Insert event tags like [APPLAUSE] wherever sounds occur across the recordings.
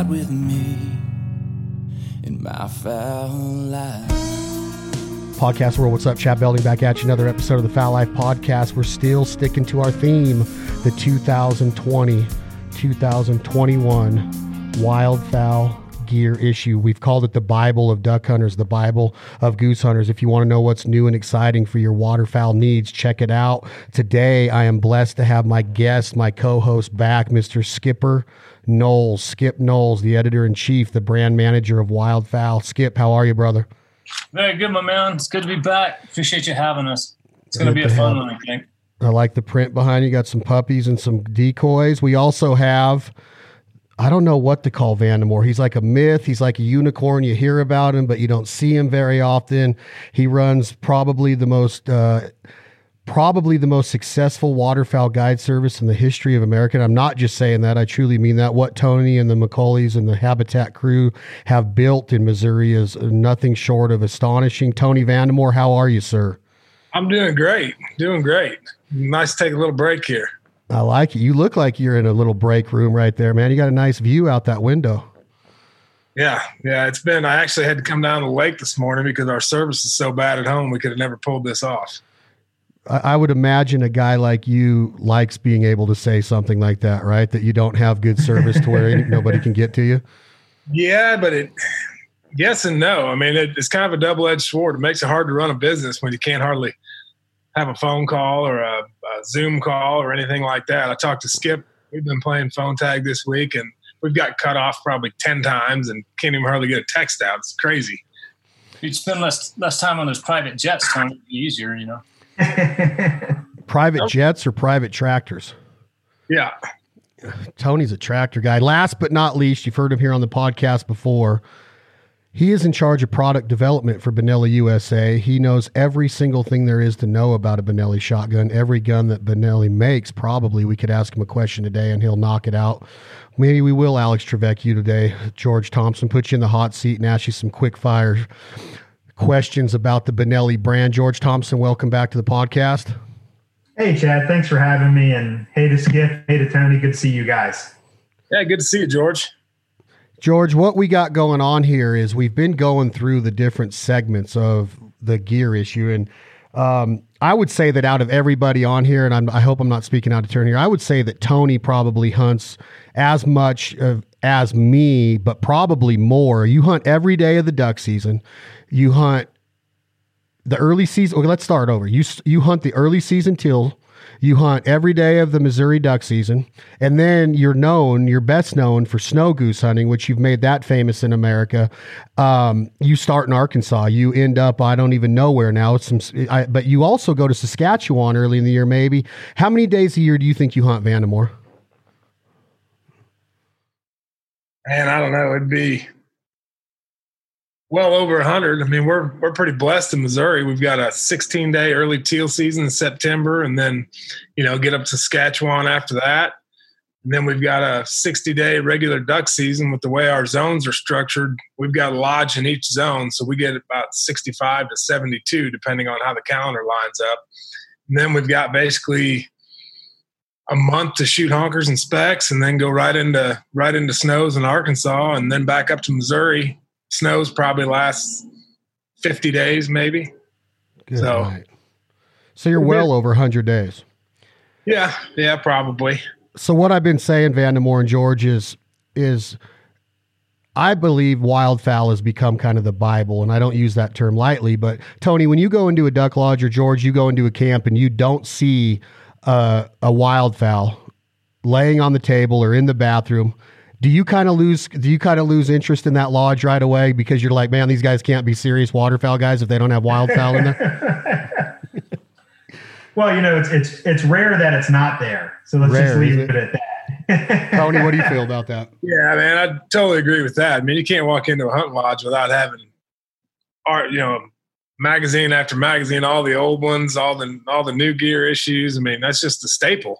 ride with me in my Fowl Life. Podcast World, what's up? Chad Belding back at you. Another episode of the Fowl Life Podcast. We're still sticking to our theme, the 2020 2021 Wild Fowl Gear issue. We've called it the Bible of duck hunters, the Bible of goose hunters. If you want to know what's new and exciting for your waterfowl needs, check it out. Today, I am blessed to have my guest, my co host back, Mr. Skipper Knowles. Skip Knowles, the editor in chief, the brand manager of Wildfowl. Skip, how are you, brother? Very good, my man. It's good to be back. Appreciate you having us. It's going to be a fun one, I think. I like the print behind you. Got some puppies and some decoys. We also have, I don't know what to call Vandemore. He's like a myth. He's like a unicorn. You hear about him, but you don't see him very often. He runs probably the most. Uh, probably the most successful waterfowl guide service in the history of America. And I'm not just saying that, I truly mean that. What Tony and the McCauley's and the Habitat crew have built in Missouri is nothing short of astonishing. Tony Vandemore, how are you, sir? I'm doing great. Doing great. Nice to take a little break here. I like it. You look like you're in a little break room right there, man. You got a nice view out that window. Yeah, yeah. It's been. I actually had to come down to the lake this morning because our service is so bad at home. We could have never pulled this off. I would imagine a guy like you likes being able to say something like that, right? That you don't have good service to where nobody can get to you. Yeah, but it. Yes and no. I mean, it, it's kind of a double-edged sword. It makes it hard to run a business when you can't hardly have a phone call or a, a Zoom call or anything like that. I talked to Skip. We've been playing phone tag this week, and we've got cut off probably ten times, and can't even hardly get a text out. It's crazy. You'd spend less less time on those private jets, Tony. It'd be easier, you know. [LAUGHS] private Nope. jets or private tractors? Yeah. Tony's a tractor guy. Last but not least, you've heard him here on the podcast before. He is in charge of product development for Benelli USA. He knows every single thing there is to know about a Benelli shotgun, every gun that Benelli makes. Probably we could ask him a question today and he'll knock it out. Maybe we will, Alex Trevecchio, today. George Thompson, put you in the hot seat and ask you some quick fire questions about the Benelli brand. George Thompson, welcome back to the podcast. Hey, Chad. Thanks for having me. And hey to Skip. Hey to Tony. Good to see you guys. Yeah. Good to see you, George. George, what we got going on here is we've been going through the different segments of the gear issue. And um, I would say that out of everybody on here, and I'm, I hope I'm not speaking out of turn here, I would say that Tony probably hunts as much of, as me, but probably more. You hunt every day of the duck season. You hunt the early season. Okay, let's start over. You you hunt the early season till you hunt every day of the Missouri duck season, and then you're known, you're best known for snow goose hunting, which you've made that famous in America. Um, you start in Arkansas, you end up I don't even know where now. It's some, I, but you also go to Saskatchewan early in the year, maybe. How many days a year do you think you hunt Vandemore? Man, I don't know. It'd be well over 100. I mean, we're we're pretty blessed in Missouri. We've got a 16 day early teal season in September, and then you know get up to Saskatchewan after that. And then we've got a 60 day regular duck season. With the way our zones are structured, we've got a lodge in each zone, so we get about 65 to 72 depending on how the calendar lines up. And then we've got basically a month to shoot honkers and specs, and then go right into right into snows in Arkansas, and then back up to Missouri. Snows probably lasts fifty days, maybe. Good So- night. so you're well over 100 days. Yeah, yeah, probably. so what I've been saying, Vandemore and George is is I believe wildfowl has become kind of the Bible, and I don't use that term lightly. But Tony, when you go into a duck lodge or George, you go into a camp and you don't see uh, a wildfowl laying on the table or in the bathroom. Do you kind of lose? Do you kind of lose interest in that lodge right away because you're like, man, these guys can't be serious waterfowl guys if they don't have wildfowl in there? [LAUGHS] [LAUGHS] Well, you know, it's it's it's rare that it's not there. So let's Rare, just leave is it at that. Tony, what do you feel about that? [LAUGHS] Yeah, man, I totally agree with that. I mean, you can't walk into a hunt lodge without having art, you know, magazine after magazine, all the old ones, all the all the new gear issues. I mean, that's just a staple.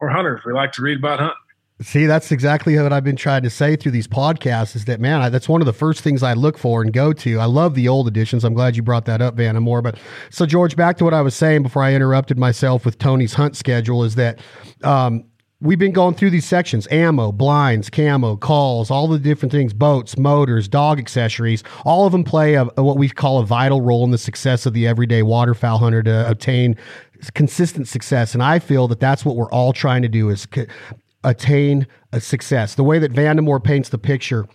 We're hunters. We like to read about hunting. See, that's exactly what I've been trying to say through these podcasts is that, man, I, that's one of the first things I look for and go to. I love the old editions. I'm glad you brought that up, Vandemore. But so, George, back to what I was saying before I interrupted myself with Tony's hunt schedule is that um, we've been going through these sections ammo, blinds, camo, calls, all the different things, boats, motors, dog accessories. All of them play a, a, what we call a vital role in the success of the everyday waterfowl hunter to obtain consistent success. And I feel that that's what we're all trying to do is attain a success. The way that Vandemore paints the picture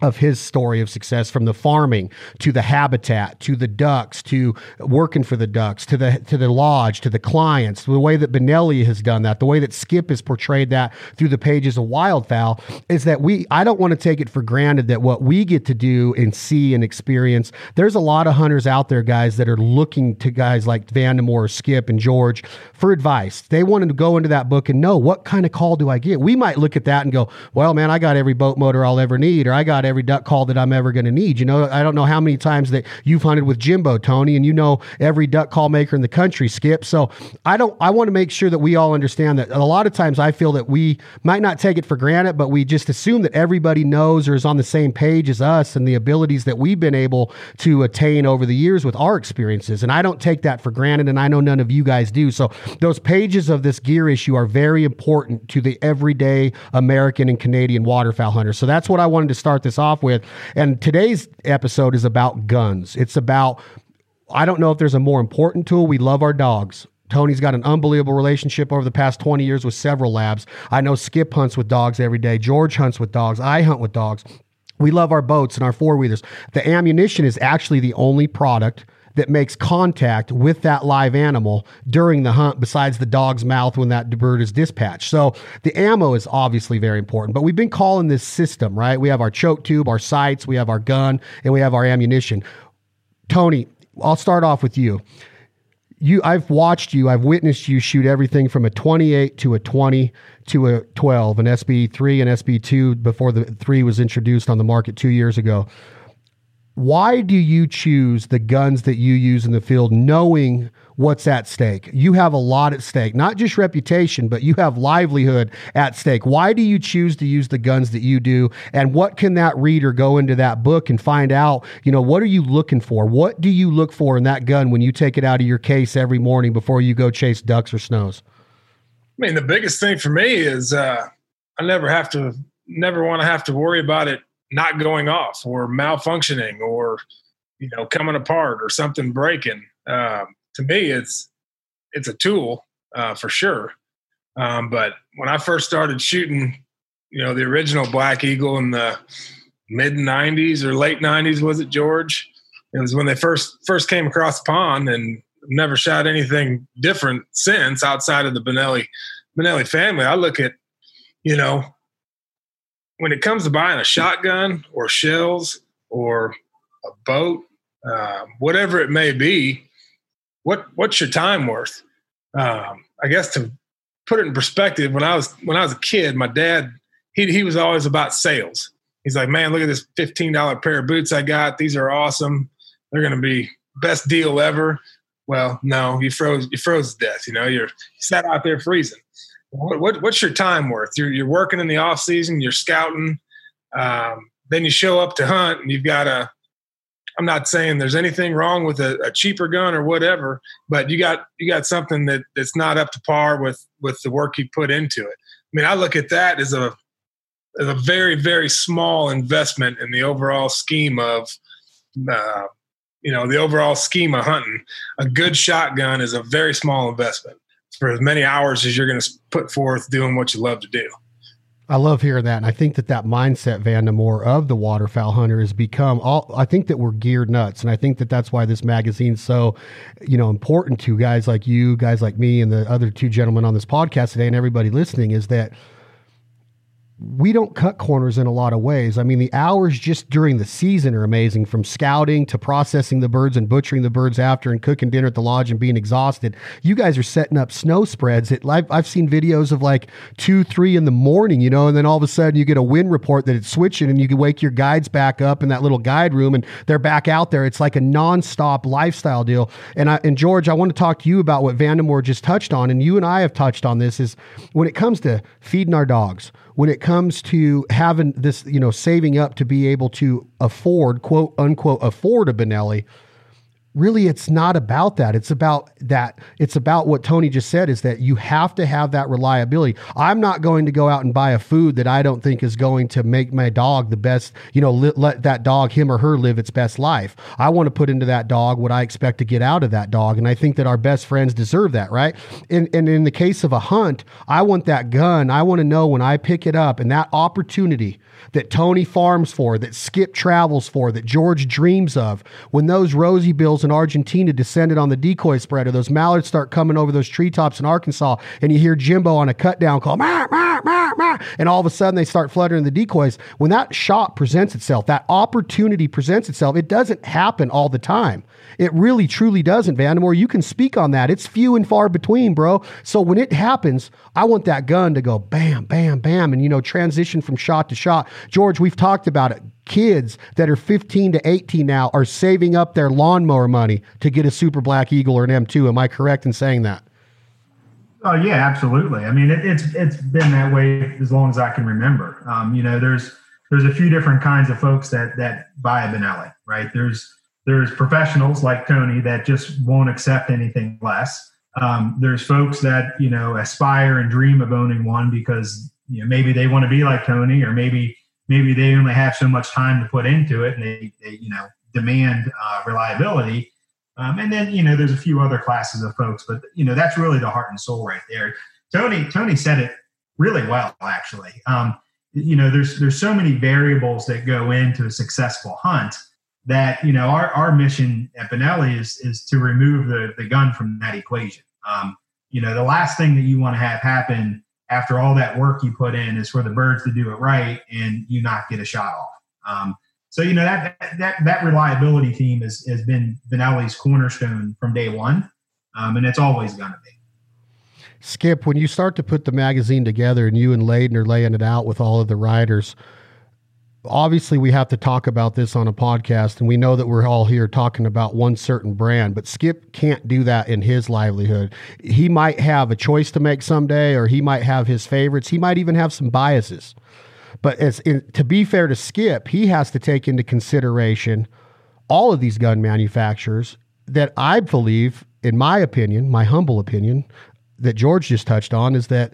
of his story of success from the farming to the habitat to the ducks to working for the ducks to the to the lodge to the clients the way that Benelli has done that the way that Skip has portrayed that through the pages of Wildfowl is that we I don't want to take it for granted that what we get to do and see and experience there's a lot of hunters out there guys that are looking to guys like Vandemore Skip and George for advice. They wanted to go into that book and know what kind of call do I get? We might look at that and go well man I got every boat motor I'll ever need or I got every duck call that I'm ever going to need. You know, I don't know how many times that you've hunted with Jimbo, Tony, and you know every duck call maker in the country, Skip. So I don't, I want to make sure that we all understand that a lot of times I feel that we might not take it for granted, but we just assume that everybody knows or is on the same page as us and the abilities that we've been able to attain over the years with our experiences. And I don't take that for granted, and I know none of you guys do. So those pages of this gear issue are very important to the everyday American and Canadian waterfowl hunter. So that's what I wanted to start this off with. And today's episode is about guns. It's about, I don't know if there's a more important tool. We love our dogs. Tony's got an unbelievable relationship over the past 20 years with several labs. I know Skip hunts with dogs every day. George hunts with dogs. I hunt with dogs. We love our boats and our four wheelers. The ammunition is actually the only product that makes contact with that live animal during the hunt besides the dog's mouth when that bird is dispatched. So the ammo is obviously very important, but we've been calling this system, right? We have our choke tube, our sights, we have our gun, and we have our ammunition. Tony, I'll start off with you. You, I've watched you, I've witnessed you shoot everything from a 28 to a 20 to a 12, an SB3 and SB2 before the 3 was introduced on the market two years ago why do you choose the guns that you use in the field knowing what's at stake? You have a lot at stake, not just reputation, but you have livelihood at stake. Why do you choose to use the guns that you do? And what can that reader go into that book and find out? You know, what are you looking for? What do you look for in that gun when you take it out of your case every morning before you go chase ducks or snows? I mean, the biggest thing for me is uh, I never have to, never want to have to worry about it not going off or malfunctioning or you know coming apart or something breaking. Um, to me, it's it's a tool uh, for sure. Um, but when I first started shooting, you know, the original Black Eagle in the mid '90s or late '90s, was it George? It was when they first first came across pond, and never shot anything different since outside of the Benelli Benelli family. I look at, you know, when it comes to buying a shotgun or shells or a boat, uh, whatever it may be, what what's your time worth? Um, I guess to put it in perspective, when I was when I was a kid, my dad he he was always about sales. He's like, man, look at this fifteen dollar pair of boots I got. These are awesome. They're to be best deal ever. Well, no, you froze you froze to death. You know, you're you sat out there freezing what, what, what's your time worth? You're, you're working in the off season, you're scouting. Um, then you show up to hunt and you've got a, I'm not saying there's anything wrong with a, a, cheaper gun or whatever, but you got, you got something that that's not up to par with, with the work you put into it. I mean, I look at that as a, as a very, very small investment in the overall scheme of, uh, you know, the overall scheme of hunting. A good shotgun is a very small investment for as many hours as you're going to put forth doing what you love to do. I love hearing that. And I think that that mindset, Vandemore, of the waterfowl hunter has become all, I think that we're geared nuts. And I think that that's why this magazine's so, you know, important to guys like you, guys like me, and the other two gentlemen on this podcast today, and everybody listening is that we don't cut corners in a lot of ways. I mean, the hours just during the season are amazing from scouting to processing the birds and butchering the birds after and cooking dinner at the lodge and being exhausted. You guys are setting up snow spreads. It, I've, I've seen videos of like two, three in the morning, you know, and then all of a sudden you get a wind report that it's switching and you can wake your guides back up in that little guide room and they're back out there. It's like a nonstop lifestyle deal. And I, and George, I want to talk to you about what Vandemore just touched on. And you and I have touched on this is when it comes to feeding our dogs, when it comes to having this, you know, saving up to be able to afford, quote unquote, afford a Benelli, really it's not about that. It's about that. It's about what tony just said is that you have to have that reliability. I'm not going to go out and buy a food that i don't think is going to make my dog the best you know let, let that dog him or her live its best life. I want to put into that dog what i expect to get out of that dog and i think that our best friends deserve that right? And, and in the case of a hunt i want that gun. I want to know when i pick it up and that opportunity that Tony farms for, that Skip travels for, that George dreams of. When those rosy bills in Argentina descended on the decoy spreader, those mallards start coming over those treetops in Arkansas, and you hear Jimbo on a cut down call, and all of a sudden they start fluttering the decoys. When that shot presents itself, that opportunity presents itself, it doesn't happen all the time. It really truly doesn't, Vandemore. You can speak on that. It's few and far between, bro. So when it happens, I want that gun to go bam, bam, bam, and you know, transition from shot to shot. George, we've talked about it. Kids that are 15 to 18 now are saving up their lawnmower money to get a Super Black Eagle or an M2. Am I correct in saying that? Oh yeah, absolutely. I mean, it, it's it's been that way as long as I can remember. Um, you know, there's there's a few different kinds of folks that that buy a Benelli, right? There's there's professionals like Tony that just won't accept anything less. Um, there's folks that you know aspire and dream of owning one because you know maybe they want to be like Tony, or maybe maybe they only have so much time to put into it, and they, they you know demand uh, reliability. Um, and then you know there's a few other classes of folks, but you know that's really the heart and soul right there. Tony Tony said it really well actually. Um, you know there's there's so many variables that go into a successful hunt that you know our, our mission at Benelli is is to remove the the gun from that equation. Um, you know, the last thing that you want to have happen after all that work you put in is for the birds to do it right and you not get a shot off. Um, so you know that that that reliability theme has has been Benelli's cornerstone from day one, um, and it's always going to be. Skip, when you start to put the magazine together and you and Layden are laying it out with all of the writers, obviously we have to talk about this on a podcast and we know that we're all here talking about one certain brand but skip can't do that in his livelihood. He might have a choice to make someday or he might have his favorites. He might even have some biases. But as in, to be fair to skip he has to take into consideration all of these gun manufacturers that i believe in my opinion my humble opinion that george just touched on is that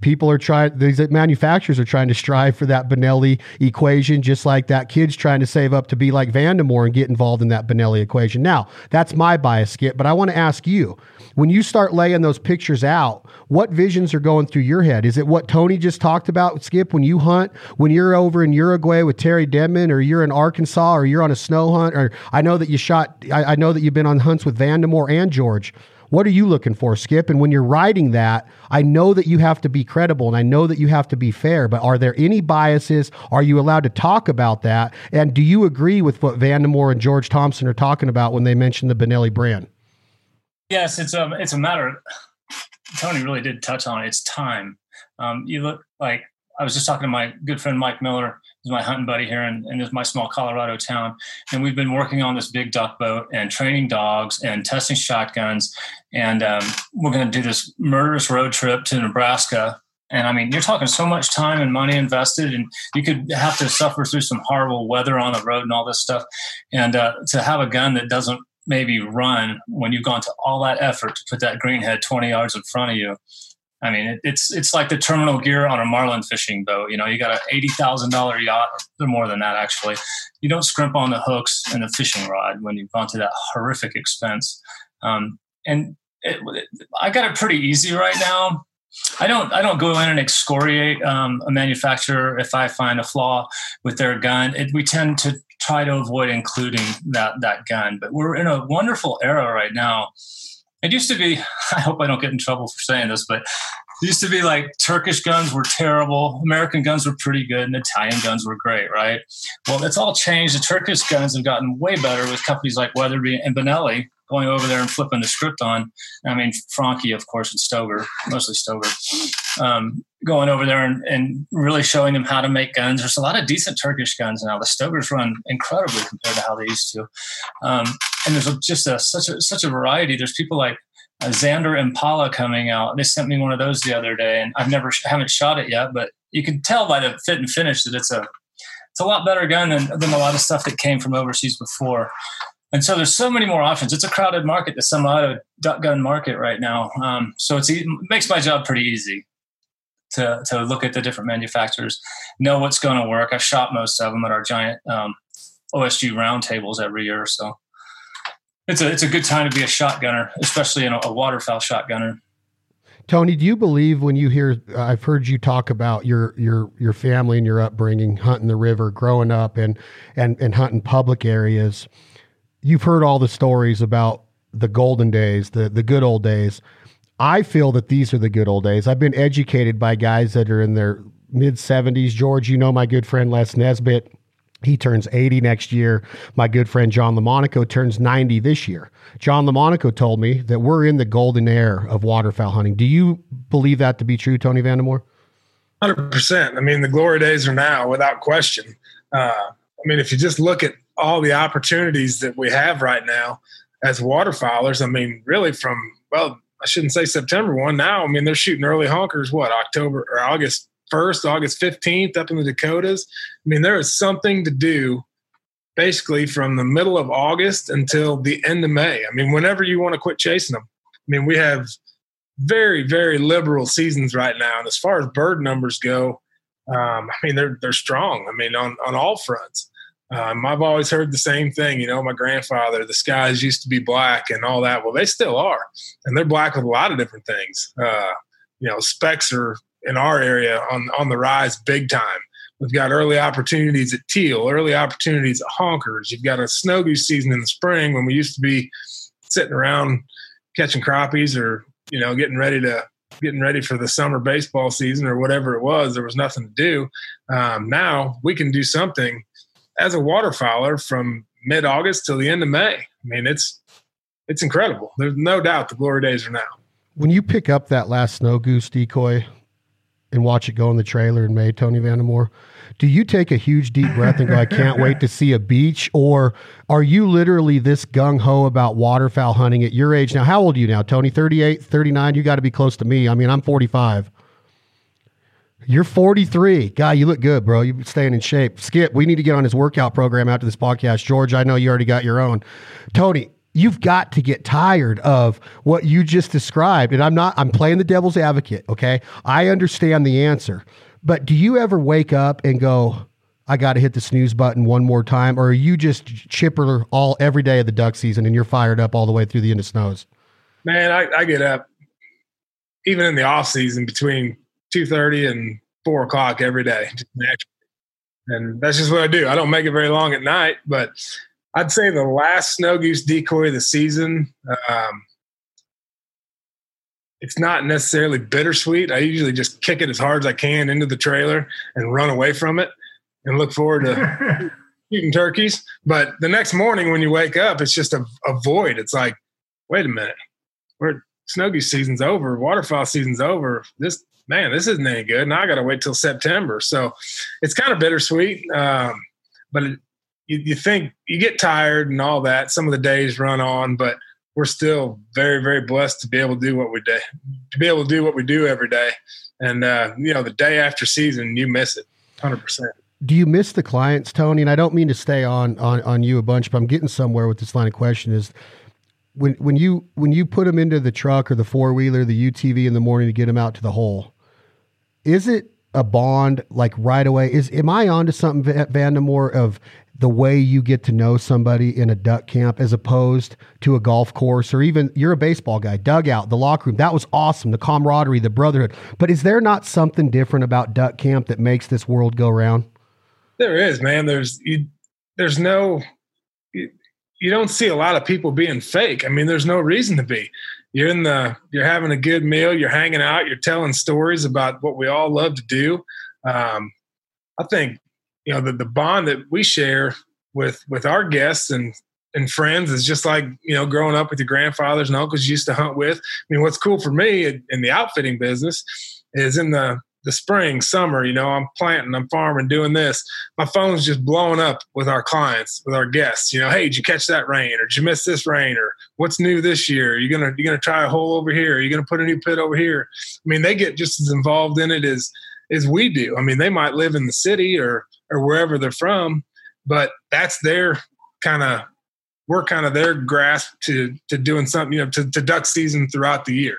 people are trying these manufacturers are trying to strive for that Benelli equation just like that kid's trying to save up to be like Vandemore and get involved in that Benelli equation. Now, that's my bias, Skip, but I want to ask you, when you start laying those pictures out, what visions are going through your head? Is it what Tony just talked about, Skip, when you hunt, when you're over in Uruguay with Terry Denman, or you're in Arkansas, or you're on a snow hunt, or I know that you shot, I, I know that you've been on hunts with Vandemore and George. What are you looking for, Skip? And when you're writing that, I know that you have to be credible and I know that you have to be fair, but are there any biases? Are you allowed to talk about that? And do you agree with what Vandemore and George Thompson are talking about when they mention the Benelli brand? Yes, it's a it's a matter. Tony really did touch on it. It's time. Um, you look like I was just talking to my good friend Mike Miller is my hunting buddy here in, in this my small Colorado town, and we've been working on this big duck boat and training dogs and testing shotguns, and um, we're going to do this murderous road trip to Nebraska. And I mean, you're talking so much time and money invested, and you could have to suffer through some horrible weather on the road and all this stuff. And uh, to have a gun that doesn't maybe run when you've gone to all that effort to put that greenhead 20 yards in front of you I mean, it, it's it's like the terminal gear on a marlin fishing boat. You know, you got an eighty thousand dollar yacht, or more than that actually. You don't scrimp on the hooks and the fishing rod when you've gone to that horrific expense. Um, and it, I got it pretty easy right now. I don't I don't go in and excoriate um, a manufacturer if I find a flaw with their gun. It, we tend to try to avoid including that that gun. But we're in a wonderful era right now it used to be, [LAUGHS] I hope I don't get in trouble for saying this, but it used to be like Turkish guns were terrible, American guns were pretty good, and Italian guns were great, right? Well, it's all changed. The Turkish guns have gotten way better with companies like Weatherby and Benelli going over there and flipping the script on. I mean, Franchi, of course, and Stoeger, mostly Stoeger, um, going over there and, and, really showing them how to make guns. There's a lot of decent Turkish guns now. The Stoegers run incredibly compared to how they used to. Um, and there's just a, such a such a variety. There's people like uh, Zander Impala coming out. They sent me one of those the other day, and I've never haven't shot it yet, but you can tell by the fit and finish that it's a it's a lot better gun than, than a lot of stuff that came from overseas before. and so there's so many more options. It's a crowded market, the semi-auto duck gun market right now. Um, so it makes my job pretty easy to to look at the different manufacturers, know what's going to work. I shop most of them at our giant um, OSG roundtables every year. So it's a it's a good time to be a shotgunner, especially in a, a waterfowl shotgunner. Tony, do you believe when you hear? Uh, I've heard you talk about your your your family and your upbringing, hunting the river, growing up, and and and hunting public areas you've heard all the stories about the golden days, the the good old days. I feel that these are the good old days. I've been educated by guys that are in their mid 70s. George, you know my good friend Les Nesbitt. He turns 80 next year. My good friend John LaMonaco turns 90 this year. John LaMonaco told me that we're in the golden era of waterfowl hunting. Do you believe that to be true, Tony Vandemore? 100%. I mean, the glory days are now without question. Uh, I mean, if you just look at all the opportunities that we have right now as waterfowlers. I mean, really from well, I shouldn't say September one now. I mean, they're shooting early honkers. What October or August first, August fifteenth, up in the Dakotas. I mean, there is something to do basically from the middle of August until the end of May. I mean, whenever you want to quit chasing them. I mean, we have very, very liberal seasons right now. And as far as bird numbers go, um, I mean, they're they're strong. I mean, on on all fronts. Um, I've always heard the same thing. You know, my grandfather, the skies used to be black and all that. Well, they still are, and they're black with a lot of different things. Uh, you know, specks are in our area on on the rise big time. We've got early opportunities at teal, early opportunities at honkers. You've got a snow goose season in the spring when we used to be sitting around catching crappies or you know getting ready to getting ready for the summer baseball season or whatever it was. There was nothing to do. Um, now we can do something as a waterfowler from mid August till the end of May. I mean, it's it's incredible. There's no doubt the glory days are now. When you pick up that last snow goose decoy and watch it go in the trailer in May, Tony Vandemore, do you take a huge deep breath and go, I can't wait to see a beach? Or are you literally this gung ho about waterfowl hunting at your age? Now, how old are you now, Tony? 38, 39? You got to be close to me. I mean, I'm 45. You're 43. Guy, you look good, bro. You're staying in shape. Skip, we need to get on his workout program after this podcast. George, I know you already got your own. Tony, you've got to get tired of what you just described. And I'm not, I'm playing the devil's advocate, okay? I understand the answer. But do you ever wake up and go, I got to hit the snooze button one more time? Or are you just chipper all every day of the duck season and you're fired up all the way through the end of snows? Man, I, I get up even in the off season between two thirty and four o'clock every day. And that's just what I do. I don't make it very long at night, but I'd say the last snow goose decoy of the season. Um, it's not necessarily bittersweet. I usually just kick it as hard as I can into the trailer and run away from it and look forward to [LAUGHS] shooting turkeys. But the next morning when you wake up, it's just a, a void. It's like, wait a minute, we're snow goose season's over, waterfowl season's over. This man, this isn't any good. Now I got to wait till September. So it's kind of bittersweet. Um, but it, you, you think you get tired and all that. Some of the days run on, but we're still very, very blessed to be able to do what we do, to be able to do what we do every day. And, uh, you know, the day after season, you miss it 100%. Do you miss the clients, Tony? And I don't mean to stay on, on, on you a bunch, but I'm getting somewhere with this line of question is when, when you, when you put them into the truck or the four wheeler, the UTV in the morning to get them out to the hole, is it a bond like right away? Is am I onto something, Vandemore? of the way you get to know somebody in a duck camp as opposed to a golf course or even you're a baseball guy, dugout, the locker room. That was awesome. The camaraderie, the brotherhood. But is there not something different about duck camp that makes this world go round? There is, man. There's you, there's no you, you don't see a lot of people being fake. I mean, there's no reason to be you're in the you're having a good meal you're hanging out you're telling stories about what we all love to do um, i think you know the, the bond that we share with with our guests and and friends is just like you know growing up with your grandfathers and uncles you used to hunt with i mean what's cool for me in, the outfitting business is in the the spring, summer, you know, I'm planting, I'm farming, doing this. My phone's just blowing up with our clients, with our guests. You know, hey, did you catch that rain, or did you miss this rain, or what's new this year? Are you gonna you gonna try a hole over here? Are you gonna put a new pit over here? I mean, they get just as involved in it as as we do. I mean, they might live in the city or or wherever they're from, but that's their kind of we're kind of their grasp to to doing something, you know, to, to duck season throughout the year.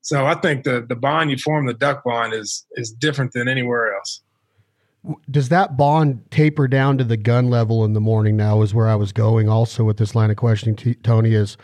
So I think the the bond you form, the duck bond, is is different than anywhere else. Does that bond taper down to the gun level in the morning? Now is where I was going. Also with this line of questioning, Tony is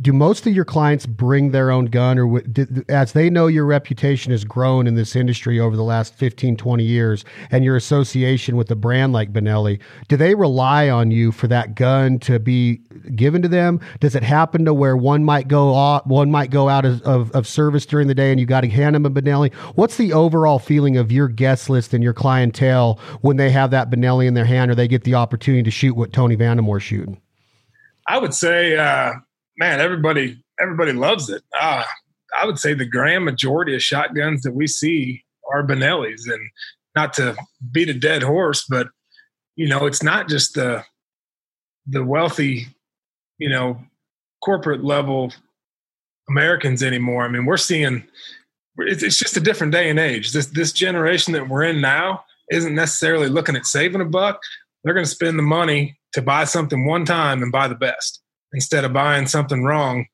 do most of your clients bring their own gun or did, as they know your reputation has grown in this industry over the last 15 20 years and your association with a brand like benelli do they rely on you for that gun to be given to them? Does it happen to where one might go off one might go out of, of, of service during the day and you got to hand them a benelli? What's the overall feeling of your guest list and your clientele when they have that benelli in their hand or they get the opportunity to shoot what tony vandemore's shooting? I would say uh man, everybody everybody loves it. Uh, I would say the grand majority of shotguns that we see are Benellis, and not to beat a dead horse, but you know, it's not just the the wealthy, you know, corporate level Americans anymore. I mean, we're seeing it's, it's just a different day and age. This this generation that we're in now isn't necessarily looking at saving a buck. They're going to spend the money to buy something one time and buy the best instead of buying something wrong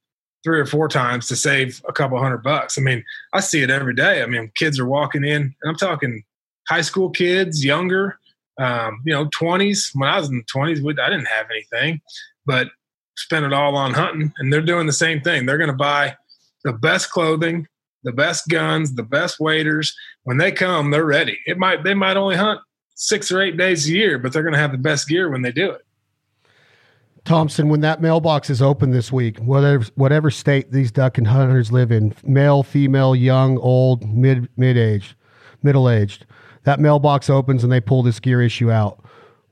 three or four times to save a couple hundred bucks. I mean, I see it every day. I mean, kids are walking in, and I'm talking high school kids, younger, um, you know, 20s. When I was in the 20s, I didn't have anything, but spent it all on hunting. And they're doing the same thing. They're going to buy the best clothing, the best guns, the best waders. When they come, they're ready. It might they might only hunt six or eight days a year, but they're going to have the best gear when they do it. Thompson, when that mailbox is open this week, whatever whatever state these duck and hunters live in, male, female, young, old, mid mid aged, middle aged, that mailbox opens and they pull this gear issue out.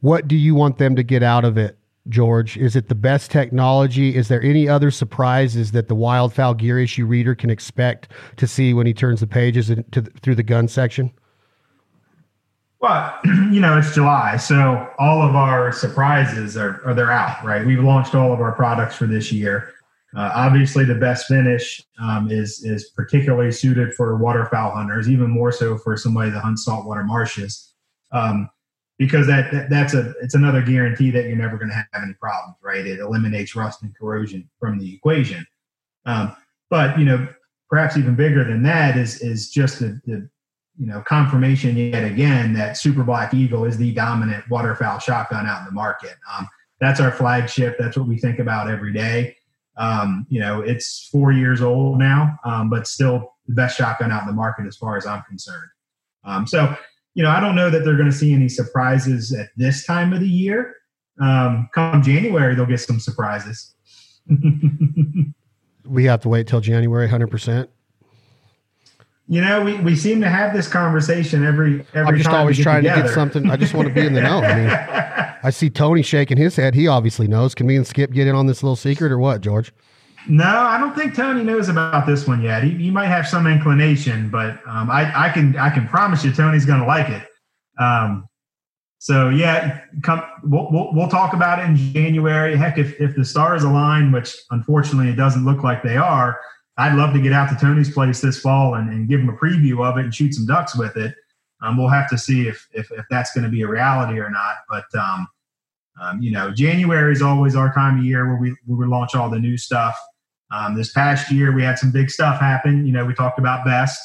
What do you want them to get out of it, George? Is it the best technology? Is there any other surprises that the wildfowl gear issue reader can expect to see when he turns the pages into, through the gun section? Well, [CLEARS THROAT] you know, it's July, so all of our surprises are, are they're out, right? We've launched all of our products for this year. Uh, obviously, the best finish um, is is particularly suited for waterfowl hunters, even more so for somebody that hunts saltwater marshes, um, because that, that, that's a it's another guarantee that you're never going to have any problems, right? It eliminates rust and corrosion from the equation. Um, but you know, perhaps even bigger than that is is just the, the you know confirmation yet again that Super Black Eagle is the dominant waterfowl shotgun out in the market. Um, that's our flagship. That's what we think about every day. Um, you know, it's four years old now, um, but still the best shotgun out in the market as far as I'm concerned. Um, so, you know, I don't know that they're going to see any surprises at this time of the year. Um, come January, they'll get some surprises. [LAUGHS] we have to wait till January, hundred percent. You know, we, we seem to have this conversation every every. I'm just always trying together. to get something. I just want to be in the know. I mean, [LAUGHS] I see Tony shaking his head. He obviously knows. Can me and Skip get in on this little secret or what, George? No, I don't think Tony knows about this one yet. He, he might have some inclination, but um, I, I can I can promise you Tony's going to like it. Um, so yeah, come we'll, we'll, we'll talk about it in January. Heck, if if the stars align, which unfortunately it doesn't look like they are, I'd love to get out to Tony's place this fall and, and give him a preview of it and shoot some ducks with it. Um, we'll have to see if, if, if that's going to be a reality or not. But, um, um, you know, January is always our time of year where we, where we launch all the new stuff. Um, this past year, we had some big stuff happen. You know, we talked about Best.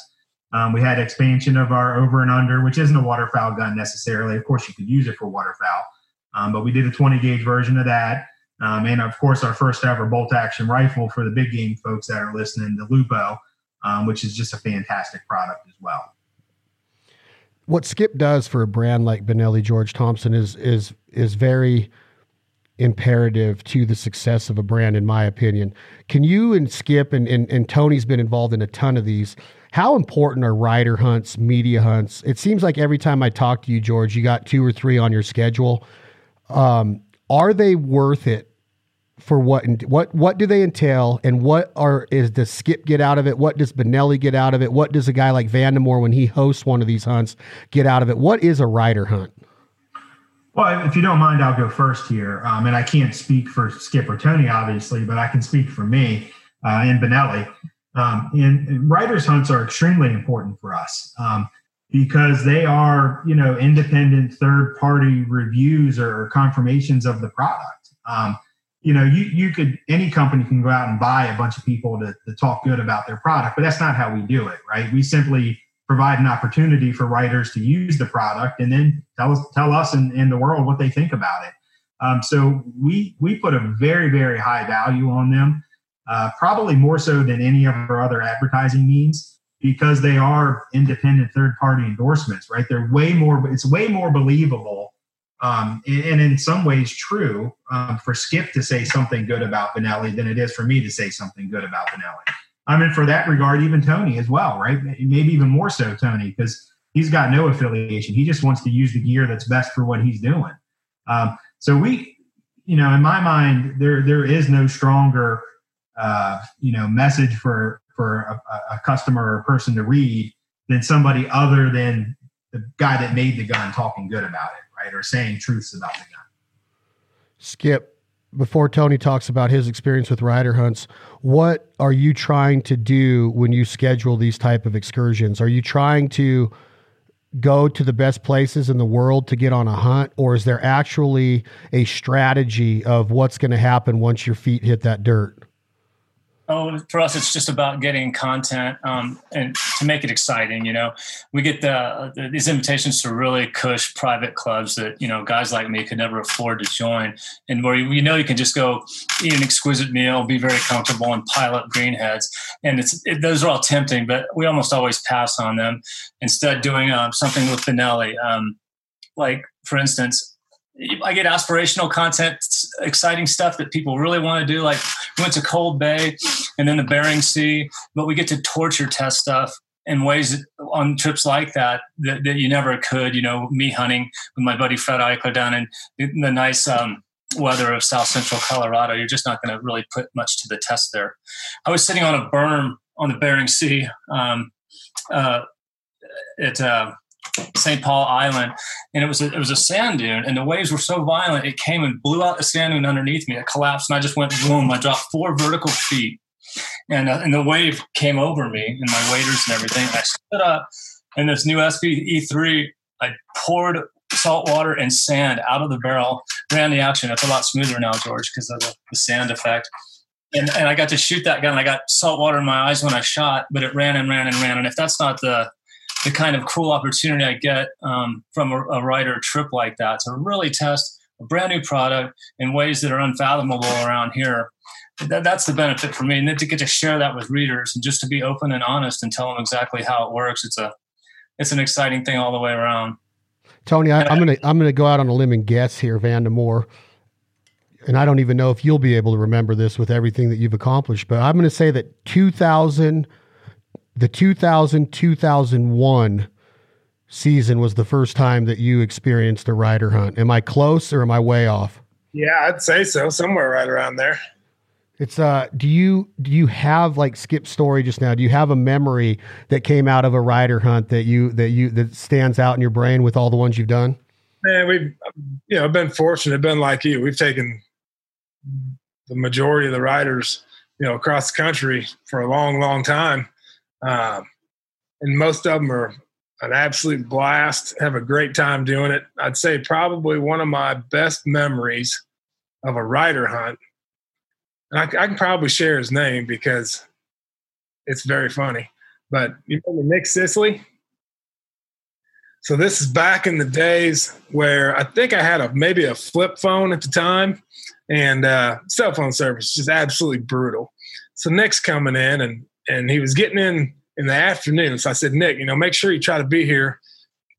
Um, we had expansion of our over and under, which isn't a waterfowl gun necessarily. Of course, you could use it for waterfowl, um, but we did a 20 gauge version of that. Um, and of course, our first ever bolt action rifle for the big game folks that are listening, the Lupo, um, which is just a fantastic product as well. What Skip does for a brand like Benelli George Thompson is is is very imperative to the success of a brand, in my opinion. Can you and Skip and, and, and Tony's been involved in a ton of these? How important are writer hunts, media hunts? It seems like every time I talk to you, George, you got two or three on your schedule. Um, are they worth it for what what what do they entail? And what are is does skip get out of it? What does benelli get out of it? What does a guy like vandemore when he hosts one of these hunts get out of it? What is a writer hunt? Well if you don't mind i'll go first here. Um, and i can't speak for skip or tony obviously but i can speak for me uh, and benelli. Um, and, and writers hunts are extremely important for us. Um, because they are you know independent third party reviews or confirmations of the product um, you know, you you could any company can go out and buy a bunch of people to, to talk good about their product, but that's not how we do it, right? We simply provide an opportunity for writers to use the product and then tell us tell us and, and the world what they think about it. Um, so we we put a very very high value on them, uh, probably more so than any of our other advertising means because they are independent third party endorsements. Right? They're way more. It's way more believable. Um, and, in some ways true um, for Skip to say something good about Benelli than it is for me to say something good about Benelli. I mean, for that regard, even Tony as well, right? Maybe even more so, Tony, because he's got no affiliation. He just wants to use the gear that's best for what he's doing. Um, so we, you know, in my mind, there there is no stronger, uh, you know, message for for a, a customer or a person to read than somebody other than the guy that made the gun talking good about it, right, or saying truths about the gun. Skip, before Tony talks about his experience with writer hunts, what are you trying to do when you schedule these type of excursions? Are you trying to go to the best places in the world to get on a hunt or is there actually a strategy of what's going to happen once your feet hit that dirt? Oh, for us, it's just about getting content um, and to make it exciting. You know, we get the, the, these invitations to really cush private clubs that you know guys like me could never afford to join, and where you, you know you can just go eat an exquisite meal, be very comfortable, and pile up greenheads. And it's it, those are all tempting, but we almost always pass on them. Instead, doing uh, something with Benelli, um, like for instance, I get aspirational content, exciting stuff that people really want to do. Like we went to Cold Bay and then the Bering Sea, but we get to torture test stuff in ways on trips like that, that, that you never could. You know, me hunting with my buddy Fred Eichler down in the, nice um, weather of South Central Colorado. You're just not going to really put much to the test there. I was sitting on a berm on the Bering Sea. Um, uh. Uh, St. Paul Island, and it was a, it was a sand dune, and the waves were so violent it came and blew out the sand dune underneath me. It collapsed, and I just went boom. I dropped four vertical feet, and uh, and the wave came over me and my waders and everything. I stood up, and this new SB E3, I poured salt water and sand out of the barrel, ran the action. It's a lot smoother now, George, because of the, the sand effect. And, and I got to shoot that gun. I got salt water in my eyes when I shot, but it ran and ran and ran. And if that's not the the kind of cool opportunity I get um, from a, a writer trip like that to really test a brand new product in ways that are unfathomable around here. That, that's the benefit for me, and then to get to share that with readers and just to be open and honest and tell them exactly how it works. It's a it's an exciting thing all the way around. Tony, I, am gonna I'm gonna go out on a limb and guess here, Vandemore, and I don't even know if you'll be able to remember this with everything that you've accomplished, but I'm gonna say that 2000- the 2000 2001 season was the first time that you experienced a writer hunt. Am I close or am I way off? Yeah, I'd say so. Somewhere right around there. It's uh do you do you have like skip story just now? Do you have a memory that came out of a writer hunt that you that you that stands out in your brain with all the ones you've done? Man, we've you know been fortunate, been like you. We've taken the majority of the writers, you know, across the country for a long, long time. Um, and most of them are an absolute blast, have a great time doing it. I'd say probably one of my best memories of a writer hunt. I, I can probably share his name because it's very funny. But you remember Nick Sisley? So this is back in the days where I think I had a maybe a flip phone at the time, and uh, cell phone service just absolutely brutal. So Nick's coming in, and and he was getting in in the afternoon. So I said, Nick, you know, make sure you try to be here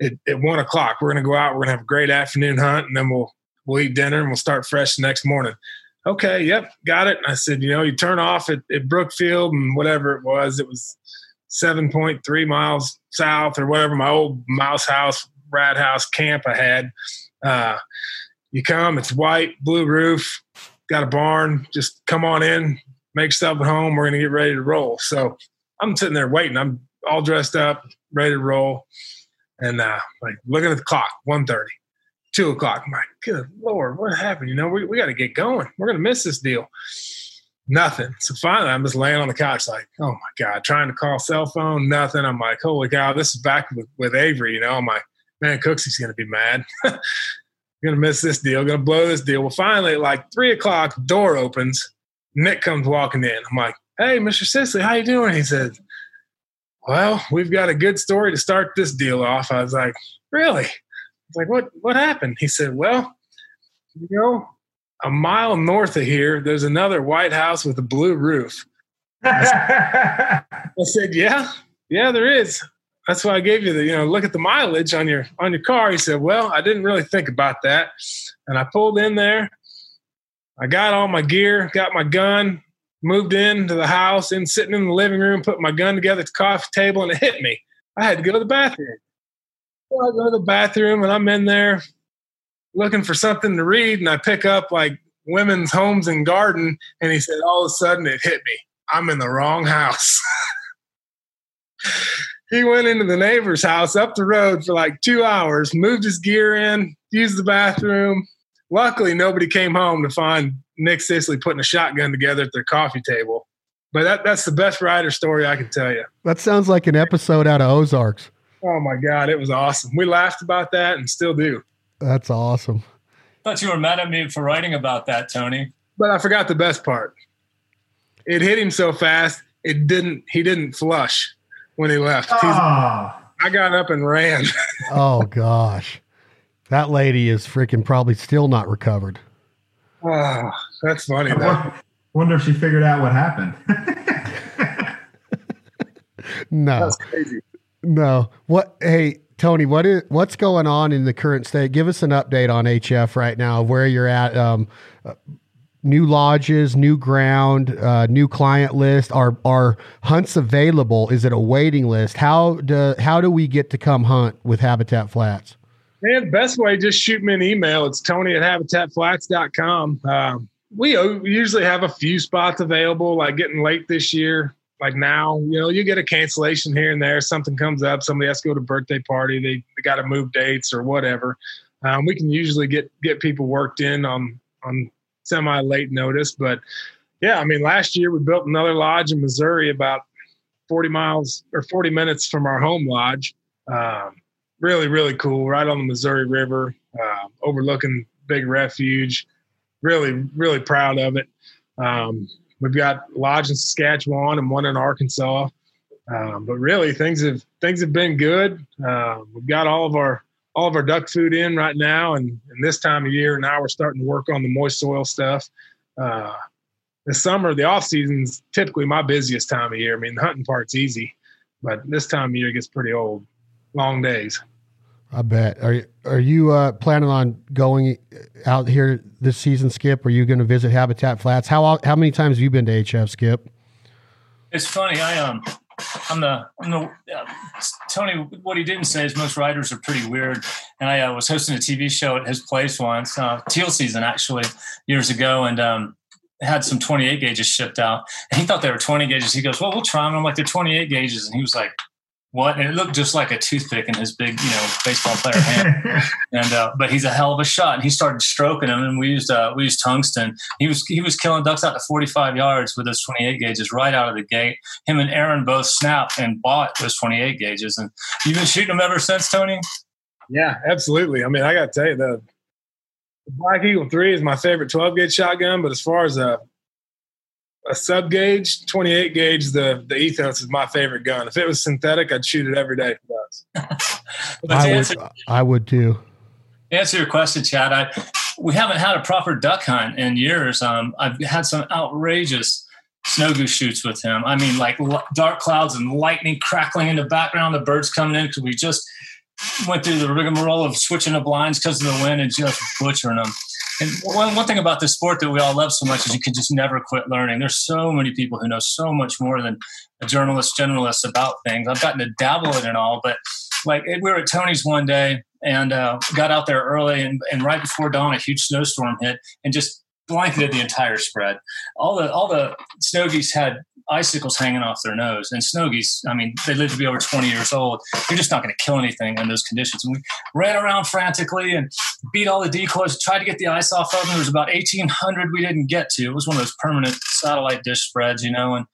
at, at one o'clock. We're going to go out. We're going to have a great afternoon hunt, and then we'll we'll eat dinner and we'll start fresh the next morning. Okay, yep, got it. And I said, you know, you turn off at, at Brookfield and whatever it was. It was seven point three miles south or whatever. My old mouse house, rat house camp I had. Uh, you come, it's white, blue roof, got a barn. Just come on in, make stuff at home. We're going to get ready to roll. So I'm sitting there waiting. I'm all dressed up, ready to roll. And uh, like looking at the clock, 1.30, 2 o'clock. I'm like, good Lord, what happened? You know, we, we got to get going. We're going to miss this deal. Nothing. So finally, I'm just laying on the couch, like, oh my God, trying to call cell phone, nothing. I'm like, holy cow, this is back with, with Avery. You know, I'm like, man, Cooksy's going to be mad. [LAUGHS] gonna miss this deal, gonna blow this deal. Well, finally, like three o'clock, door opens. Nick comes walking in. I'm like, "Hey, Mr. Sisley, how you doing?" He says, "Well, we've got a good story to start this deal off." I was like, "Really?" I was like, "What? What happened?" He said, "Well, you know, a mile north of here, there's another White House with a blue roof." I [LAUGHS] said, "Yeah, yeah, there is." That's why I gave you the, you know, look at the mileage on your on your car. He said, "Well, I didn't really think about that," and I pulled in there. I got all my gear, got my gun, moved into the house, and sitting in the living room, put my gun together at the coffee table, and it hit me. I had to go to the bathroom. So I go to the bathroom, and I'm in there looking for something to read, and I pick up like Women's Homes and Garden, and he said, all of a sudden, it hit me. I'm in the wrong house. [LAUGHS] he went into the neighbor's house up the road for like two hours, moved his gear in, used the bathroom. Luckily, nobody came home to find Nick Sisley putting a shotgun together at their coffee table. But that, that's the best writer story I can tell you. That sounds like an episode out of Ozarks. Oh my God, it was awesome. We laughed about that and still do. That's awesome. I thought you were mad at me for writing about that, Tony. But I forgot the best part. It hit him so fast, it didn't. He didn't flush when he left. Oh, I got up and ran. [LAUGHS] Oh gosh. That lady is freaking probably still not recovered. oh, that's funny I though. wonder if she figured out what happened. [LAUGHS] No. That's crazy. No. What hey, Tony, what is what's going on in the current state? Give us an update on HF right now, where you're at. Um, uh, new lodges, new ground, uh, new client list. Are are hunts available? Is it a waiting list? How do how do we get to come hunt with Habitat Flats? Man, best way, just shoot me an email. It's Tony at habitatflats.com. Um, we usually have a few spots available, like getting late this year. Like now, you know, you get a cancellation here and there. Something comes up, somebody has to go to a birthday party, they, they got to move dates or whatever. Um, we can usually get get people worked in on on semi late notice. But yeah, I mean, last year we built another lodge in Missouri about 40 miles or 40 minutes from our home lodge. Um, really, really cool, right on the Missouri River, uh, overlooking Big Refuge. Really, really proud of it. Um, we've got lodge in Saskatchewan and one in Arkansas. Um, but really, things have things have been good. Uh, we've got all of our all of our duck food in right now, and, and this time of year now we're starting to work on the moist soil stuff. Uh, the summer, the off season's typically my busiest time of year. I mean, the hunting part's easy, but this time of year gets pretty old. Long days. I bet. Are you are you uh, planning on going out here this season, Skip? Are you going to visit Habitat Flats? How how many times have you been to HF, Skip? It's funny. I um, I'm the I'm the uh, Tony. What he didn't say is most writers are pretty weird. And I uh, was hosting a TV show at his place once, uh, teal season actually, years ago, and um, had some 28 gauges shipped out. And he thought they were 20 gauges. He goes, "Well, we'll try them." I'm like, "They're 28 gauges," and he was like. What? And it looked just like a toothpick in his big, you know, baseball player hand. [LAUGHS] and uh, but he's a hell of a shot. And he started stroking them, and we used uh, we used tungsten. He was he was killing ducks out to 45 yards with those 28 gauges right out of the gate. Him and Aaron both snapped and bought those 28 gauges, and you've been shooting them ever since, Tony. Yeah, absolutely. I mean, I got to tell you, the, the Black Eagle 3 is my favorite 12 gauge shotgun, but as far as a a sub gauge, 28 gauge, the, the Ethos is my favorite gun. If it was synthetic, I'd shoot it every day for us. But I answer, would I would too. to answer your question, Chad, I we haven't had a proper duck hunt in years. Um, I've had some outrageous snow goose shoots with him. I mean, like l- dark clouds and lightning crackling in the background, the birds coming in because we just went through the rigmarole of switching the blinds because of the wind and just butchering them. And one, one thing about this sport that we all love so much is you can just never quit learning. There's so many people who know so much more than a journalist, generalist about things. I've gotten to dabble in it all, but like we were at Tony's one day and uh, got out there early and, and right before dawn, a huge snowstorm hit and just blanketed the entire spread. All the all the snow geese had icicles hanging off their nose, and snow geese. I mean, they live to be over 20 years old. You're just not going to kill anything in those conditions. And we ran around frantically and beat all the decoys. Tried to get the ice off of them. There was about 1,800 we didn't get to. It was one of those permanent satellite dish spreads, you know, and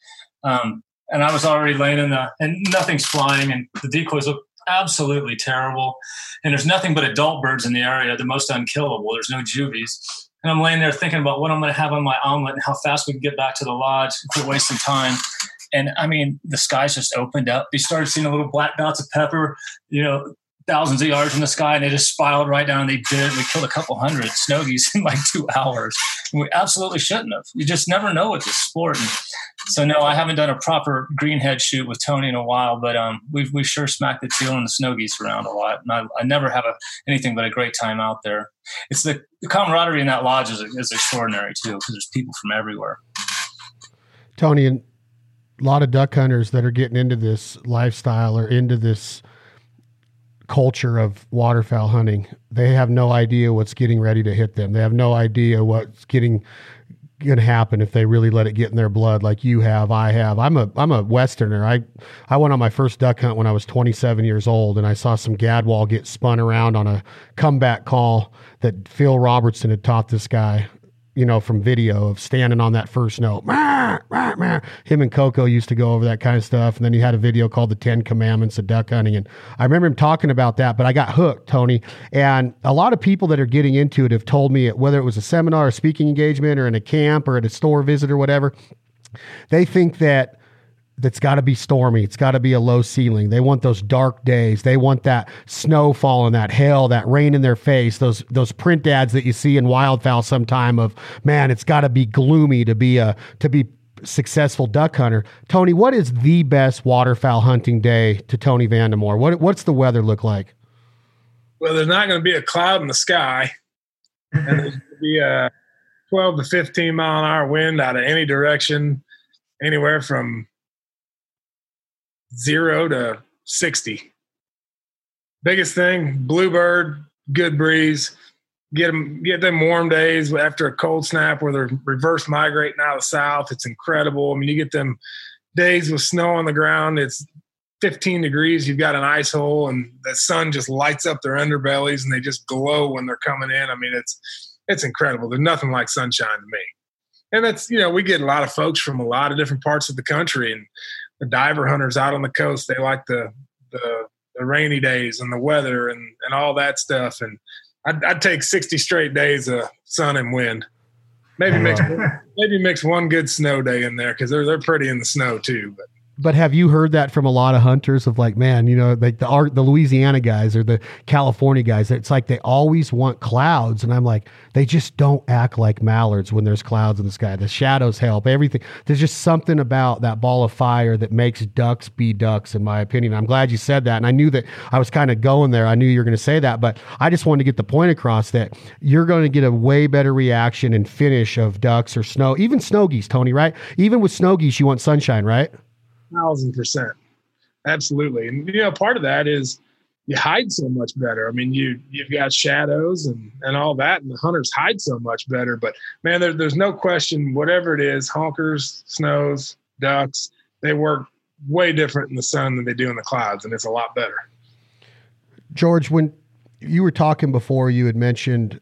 um, and I was already laying in the and nothing's flying, and the decoys look absolutely terrible. And there's nothing but adult birds in the area, the most unkillable. There's no juvies. And I'm laying there thinking about what I'm going to have on my omelet and how fast we can get back to the lodge, quit wasting time. And I mean, the skies just opened up. We started seeing little black dots of pepper, you know, thousands of yards in the sky, and they just spiraled right down. And they did. It. We killed a couple hundred snow geese [LAUGHS] in like two hours. And we absolutely shouldn't have. You just never know with this sport. And so no, I haven't done a proper greenhead shoot with Tony in a while, but um, we've we sure smacked the teal and the snow geese around a lot. And I, I never have a, anything but a great time out there. It's the, the camaraderie in that lodge is, is extraordinary too, because there's people from everywhere. Tony, and a lot of duck hunters that are getting into this lifestyle or into this culture of waterfowl hunting, they have no idea what's getting ready to hit them. They have no idea what's getting going to happen if they really let it get in their blood like you have I have. I'm a I'm a westerner. I I went on my first duck hunt when I was 27 years old and I saw some gadwall get spun around on a comeback call that Phil Robertson had taught this guy you know, from video of standing on that first note. Him and Coco used to go over that kind of stuff. And then he had a video called The Ten Commandments of Duck Hunting. And I remember him talking about that, but I got hooked, Tony. And a lot of people that are getting into it have told me, whether it was a seminar, a speaking engagement, or in a camp, or at a store visit, or whatever, they think that that's got to be stormy. It's got to be a low ceiling. They want those dark days. They want that snowfall and that hail, that rain in their face. Those those print ads that you see in wildfowl sometime of man, it's got to be gloomy to be a to be successful duck hunter. Tony, what is the best waterfowl hunting day to Tony Vandemore? What what's the weather look like? Well, there's not going to be a cloud in the sky, and there's going to be a 12 to 15 mile an hour wind out of any direction, anywhere from zero to 60. Biggest thing, bluebird, good breeze. Get them, get them warm days after a cold snap where they're reverse migrating out of the south. It's incredible. I mean, you get them days with snow on the ground. It's 15 degrees. You've got an ice hole, and the sun just lights up their underbellies, and they just glow when they're coming in. I mean, it's it's incredible. There's nothing like sunshine to me. And that's you know we get a lot of folks from a lot of different parts of the country, and the diver hunters out on the coast they like the the, the rainy days and the weather and and all that stuff. And I'd, I'd take 60 straight days of sun and wind. Maybe mix [LAUGHS] maybe mix one good snow day in there because they're they're pretty in the snow too but but have you heard that from a lot of hunters of like, man, you know, like the art, the Louisiana guys or the California guys? It's like they always want clouds, and I'm like, they just don't act like mallards when there's clouds in the sky. The shadows help everything. There's just something about that ball of fire that makes ducks be ducks, in my opinion. I'm glad you said that, and I knew that I was kind of going there. I knew you were going to say that, but I just wanted to get the point across that you're going to get a way better reaction and finish of ducks or snow, even snow geese, Tony. Right? Even with snow geese, you want sunshine, right? Thousand percent. Absolutely. And you know, part of that is you hide so much better. I mean, you you've got shadows and and all that, and the hunters hide so much better. But man, there, there's no question. Whatever it is, honkers, snows, ducks, they work way different in the sun than they do in the clouds, and it's a lot better. George, when you were talking before, you had mentioned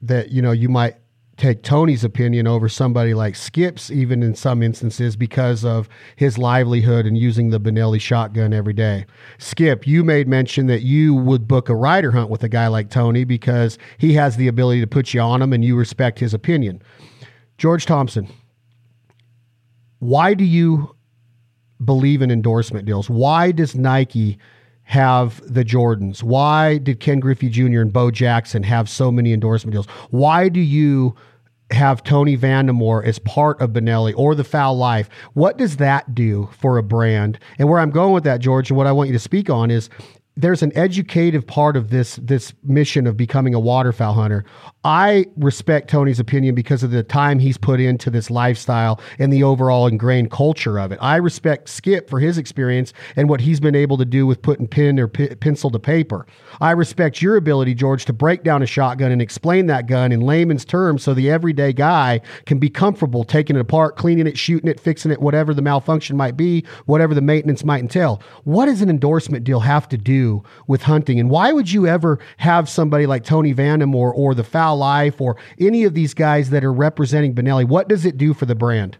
that you know you might take Tony's opinion over somebody like Skip's, even in some instances, because of his livelihood and using the Benelli shotgun every day. Skip, you made mention that you would book a writer hunt with a guy like Tony because he has the ability to put you on him and you respect his opinion. George Thompson, why do you believe in endorsement deals? Why does Nike have the Jordans? Why did Ken Griffey Jr. and Bo Jackson have so many endorsement deals? Why do you have Tony Vandemore as part of Benelli or the Fowl Life? What does that do for a brand? And where I'm going with that, George, and what I want you to speak on is there's an educative part of this this mission of becoming a waterfowl hunter. I respect Tony's opinion because of the time he's put into this lifestyle and the overall ingrained culture of it. I respect Skip for his experience and what he's been able to do with putting pen or p- pencil to paper. I respect your ability, George, to break down a shotgun and explain that gun in layman's terms so the everyday guy can be comfortable taking it apart, cleaning it, shooting it, fixing it, whatever the malfunction might be, whatever the maintenance might entail. What does an endorsement deal have to do with hunting? And why would you ever have somebody like Tony Vandemore or the Fowl Life or any of these guys that are representing Benelli? What does it do for the brand?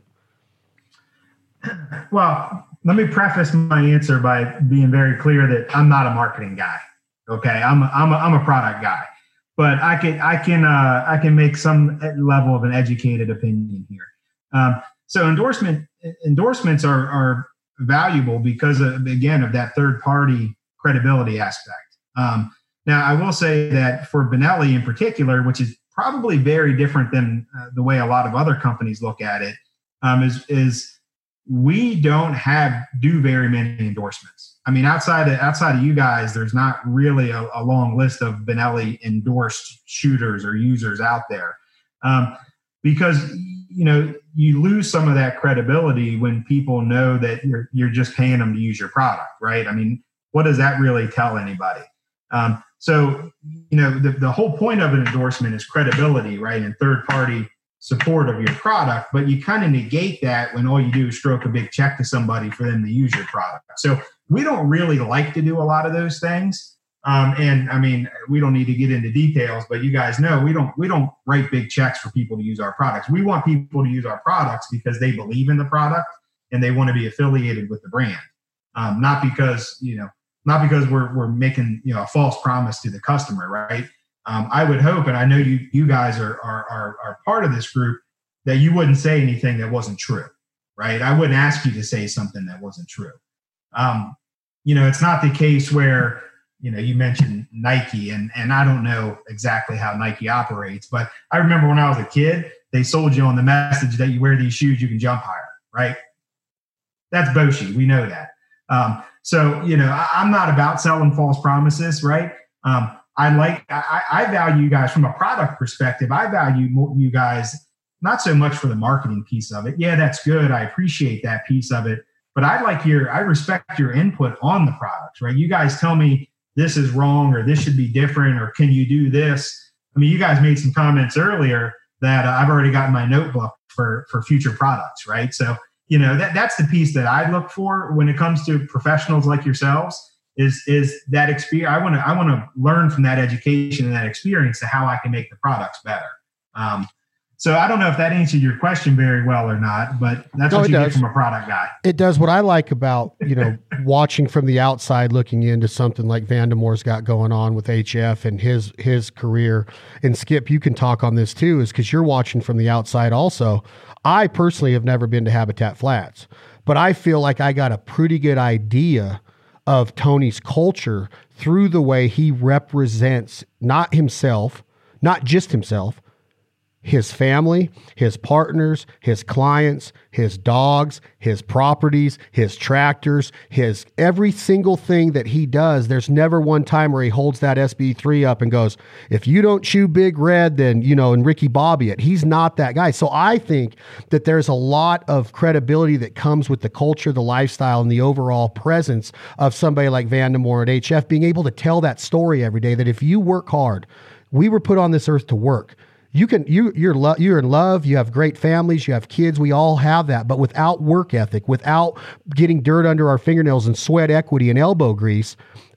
[CLEARS THROAT] Well, let me preface my answer by being very clear that I'm not a marketing guy. Okay, I'm a, I'm a, I'm a product guy, but I can I can uh, I can make some level of an educated opinion here. Um, so endorsement endorsements are are valuable because of, again of that third party credibility aspect. Um, now I will say that for Benelli in particular, which is probably very different than uh, the way a lot of other companies look at it, um, is is we don't have do very many endorsements. I mean, outside of outside of you guys, there's not really a, a long list of Benelli endorsed shooters or users out there, um, because you know you lose some of that credibility when people know that you're you're just paying them to use your product, right? I mean, what does that really tell anybody? Um, so you know the, the whole point of an endorsement is credibility, right, and third party support of your product, but you kind of negate that when all you do is stroke a big check to somebody for them to use your product. So we don't really like to do a lot of those things. Um, and I mean, we don't need to get into details, but you guys know we don't we don't write big checks for people to use our products. We want people to use our products because they believe in the product and they want to be affiliated with the brand, um, not because you know not because we're we're making you know a false promise to the customer, right? um, I would hope, and I know you you guys are, are, are are part of this group, that you wouldn't say anything that wasn't true, right? I wouldn't ask you to say something that wasn't true. Um, you know, it's not the case where you know you mentioned Nike, and and I don't know exactly how Nike operates, but I remember when I was a kid, they sold you on the message that you wear these shoes, you can jump higher, right? That's Boshi. We know that. Um, so you know, I, am not about selling false promises, right? Um, I like I, I, value you guys from a product perspective. I value you guys not so much for the marketing piece of it. Yeah, that's good. I appreciate that piece of it. But I like your I respect your input on the products, right? You guys tell me this is wrong or this should be different or can you do this? I mean, you guys made some comments earlier that uh, I've already got my notebook for for future products, right? So you know that that's the piece that I look for when it comes to professionals like yourselves is is that experience i want to i want to learn from that education and that experience to how i can make the products better. Um, so i don't know if that answered your question very well or not but that's no, what you does. get from a product guy. It does. What i like about you know [LAUGHS] watching from the outside looking into something like vandemore's got going on with hf and his his career and skip you can talk on this too is because you're watching from the outside also i personally have never been to habitat flats but i feel like i got a pretty good idea of Tony's culture through the way he represents not himself, not just himself, his family, his partners, his clients, his dogs, his properties, his tractors, his every single thing that he does. There's never one time where he holds that SB3 up and goes, if you don't chew big red, then, you know, and Ricky Bobby it. He's not that guy. So I think that there's a lot of credibility that comes with the culture, the lifestyle, and the overall presence of somebody like Vandemore at HF being able to tell that story every day that if you work hard, we were put on this earth to work you can you you're lo- you're in love you have great families you have kids we all have that but without work ethic without getting dirt under our fingernails and sweat equity and elbow grease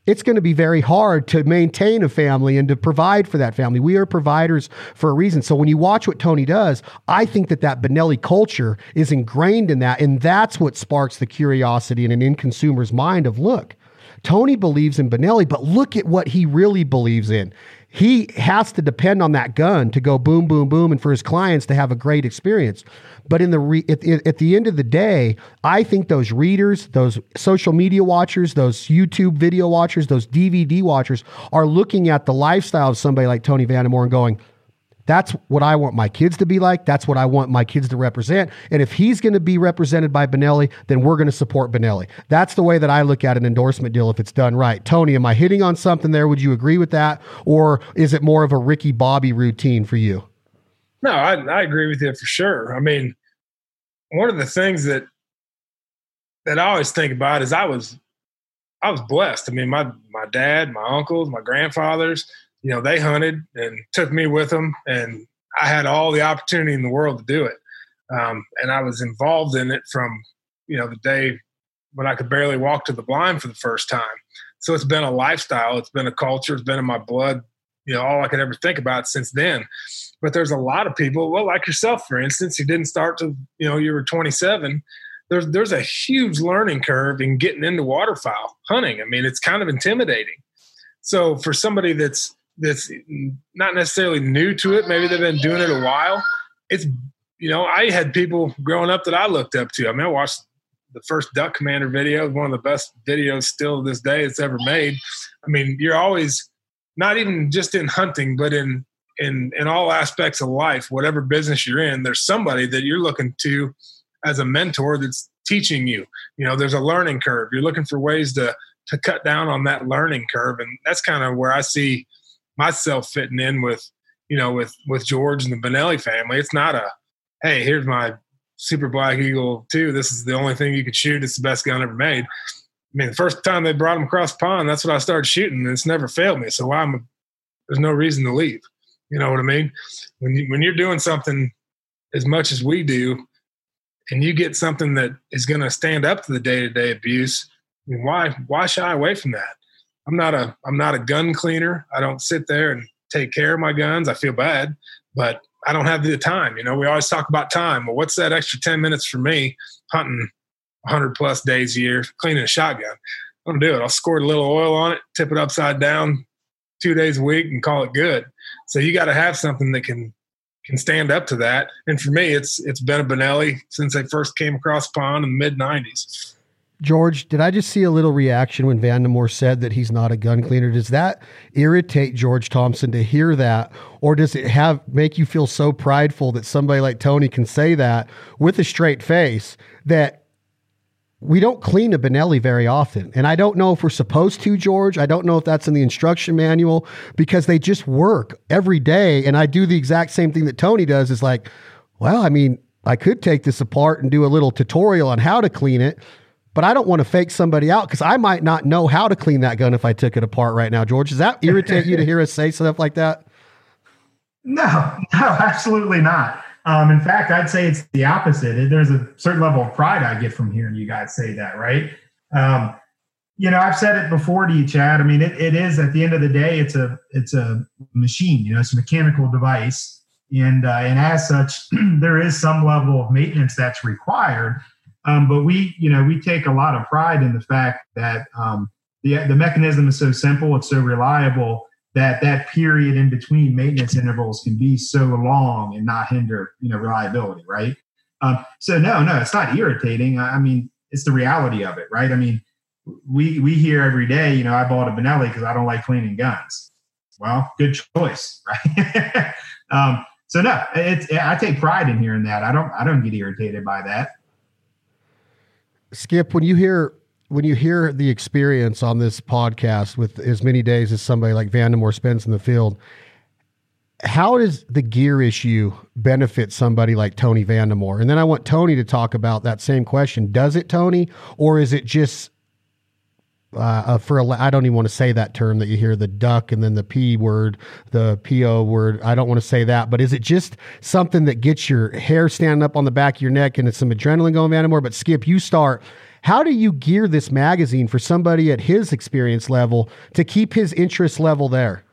it's going to be very hard to maintain a family and to provide for that family. We are providers for a reason. So when you watch what Tony does, I think that that Benelli culture is ingrained in that, and that's what sparks the curiosity in an in consumer's mind of look. Tony believes in Benelli, but look at what he really believes in he has to depend on that gun to go boom, boom, boom, and for his clients to have a great experience. But in the re- at, at the end of the day, I think those readers, those social media watchers, those YouTube video watchers, those DVD watchers are looking at the lifestyle of somebody like Tony Vandemore and going, that's what I want my kids to be like. That's what I want my kids to represent. And if he's going to be represented by Benelli, then we're going to support Benelli. That's the way that I look at an endorsement deal if it's done right. Tony, am I hitting on something there? Would you agree with that? Or is it more of a Ricky Bobby routine for you? No, I, I agree with you for sure. I mean, one of the things that that I always think about is I was I was blessed. I mean, my my dad, my uncles, my grandfathers, you know, they hunted and took me with them, and I had all the opportunity in the world to do it. Um, and I was involved in it from, you know, the day when I could barely walk to the blind for the first time. So it's been a lifestyle, it's been a culture, it's been in my blood, you know, all I could ever think about since then. But there's a lot of people, well, like yourself, for instance, you didn't start to, you know, you were 27 there's there's a huge learning curve in getting into waterfowl hunting. I mean, it's kind of intimidating. So for somebody that's that's not necessarily new to it, maybe they've been doing it a while. It's you know, I had people growing up that I looked up to. I mean, I watched the first Duck Commander video, one of the best videos still to this day it's ever made. I mean, you're always not even just in hunting, but in in in all aspects of life, whatever business you're in, there's somebody that you're looking to as a mentor that's teaching you. You know, there's a learning curve. You're looking for ways to to cut down on that learning curve, and that's kind of where I see myself fitting in with you know with with George and the Benelli family. It's not a hey, here's my Super Black Eagle 2. This is the only thing you could shoot. It's the best gun ever made. I mean, the first time they brought them across the pond, that's what I started shooting, and it's never failed me. So why am there's no reason to leave. You know what I mean? When you when you're doing something as much as we do, and you get something that is going to stand up to the day to day abuse, why why shy away from that? I'm not a I'm not a gun cleaner. I don't sit there and take care of my guns. I feel bad, but I don't have the time. You know, we always talk about time. Well, what's that extra 10 minutes for me hunting 100 plus days a year, cleaning a shotgun? I don't do it. I'll squirt a little oil on it, tip it upside down two days a week and call it good. So you got to have something that can can stand up to that. And for me, it's it's been a Benelli since I first came across pond in the mid 90s. George, did I just see a little reaction when Vandemore said that he's not a gun cleaner? Does that irritate George Thompson to hear that, or does it have make you feel so prideful that somebody like Tony can say that with a straight face that we don't clean a Benelli very often. And I don't know if we're supposed to, George. I don't know if that's in the instruction manual because they just work every day. And I do the exact same thing that Tony does is like, well, I mean, I could take this apart and do a little tutorial on how to clean it, but I don't want to fake somebody out because I might not know how to clean that gun if I took it apart right now. George, does that irritate you to hear us say stuff like that? No, [LAUGHS] no, absolutely not. Um, in fact, I'd say it's the opposite. There's a certain level of pride I get from hearing you guys say that, right? Um, you know, I've said it before to you, Chad. I mean, it, it is at the end of the day, it's a it's a machine. You know, it's a mechanical device, and uh, and as such, [CLEARS THROAT] there is some level of maintenance that's required. Um, but we, you know, we take a lot of pride in the fact that um, the the mechanism is so simple, it's so reliable that that period in between maintenance intervals can be so long and not hinder, you know, reliability, right? Um, so no, no, it's not irritating. I, mean, it's the reality of it, right? I mean, we we hear every day, you know, I bought a Benelli because I don't like cleaning guns. Well, good choice, [LAUGHS] right? um, so no, it's I take pride in hearing that. I don't I don't get irritated by that. Skip, when you hear when you hear the experience on this podcast with as many days as somebody like Vandemore spends in the field, how does the gear issue benefit somebody like Tony Vandemore? And then I want Tony to talk about that same question. Does it, Tony, or is it just uh, for a, I don't even want to say that term that you hear the duck and then the p word, the po word. I don't want to say that, but is it just something that gets your hair standing up on the back of your neck and it's some adrenaline going, Vandemore? But Skip, you start. How do you gear this magazine for somebody at his experience level to keep his interest level there?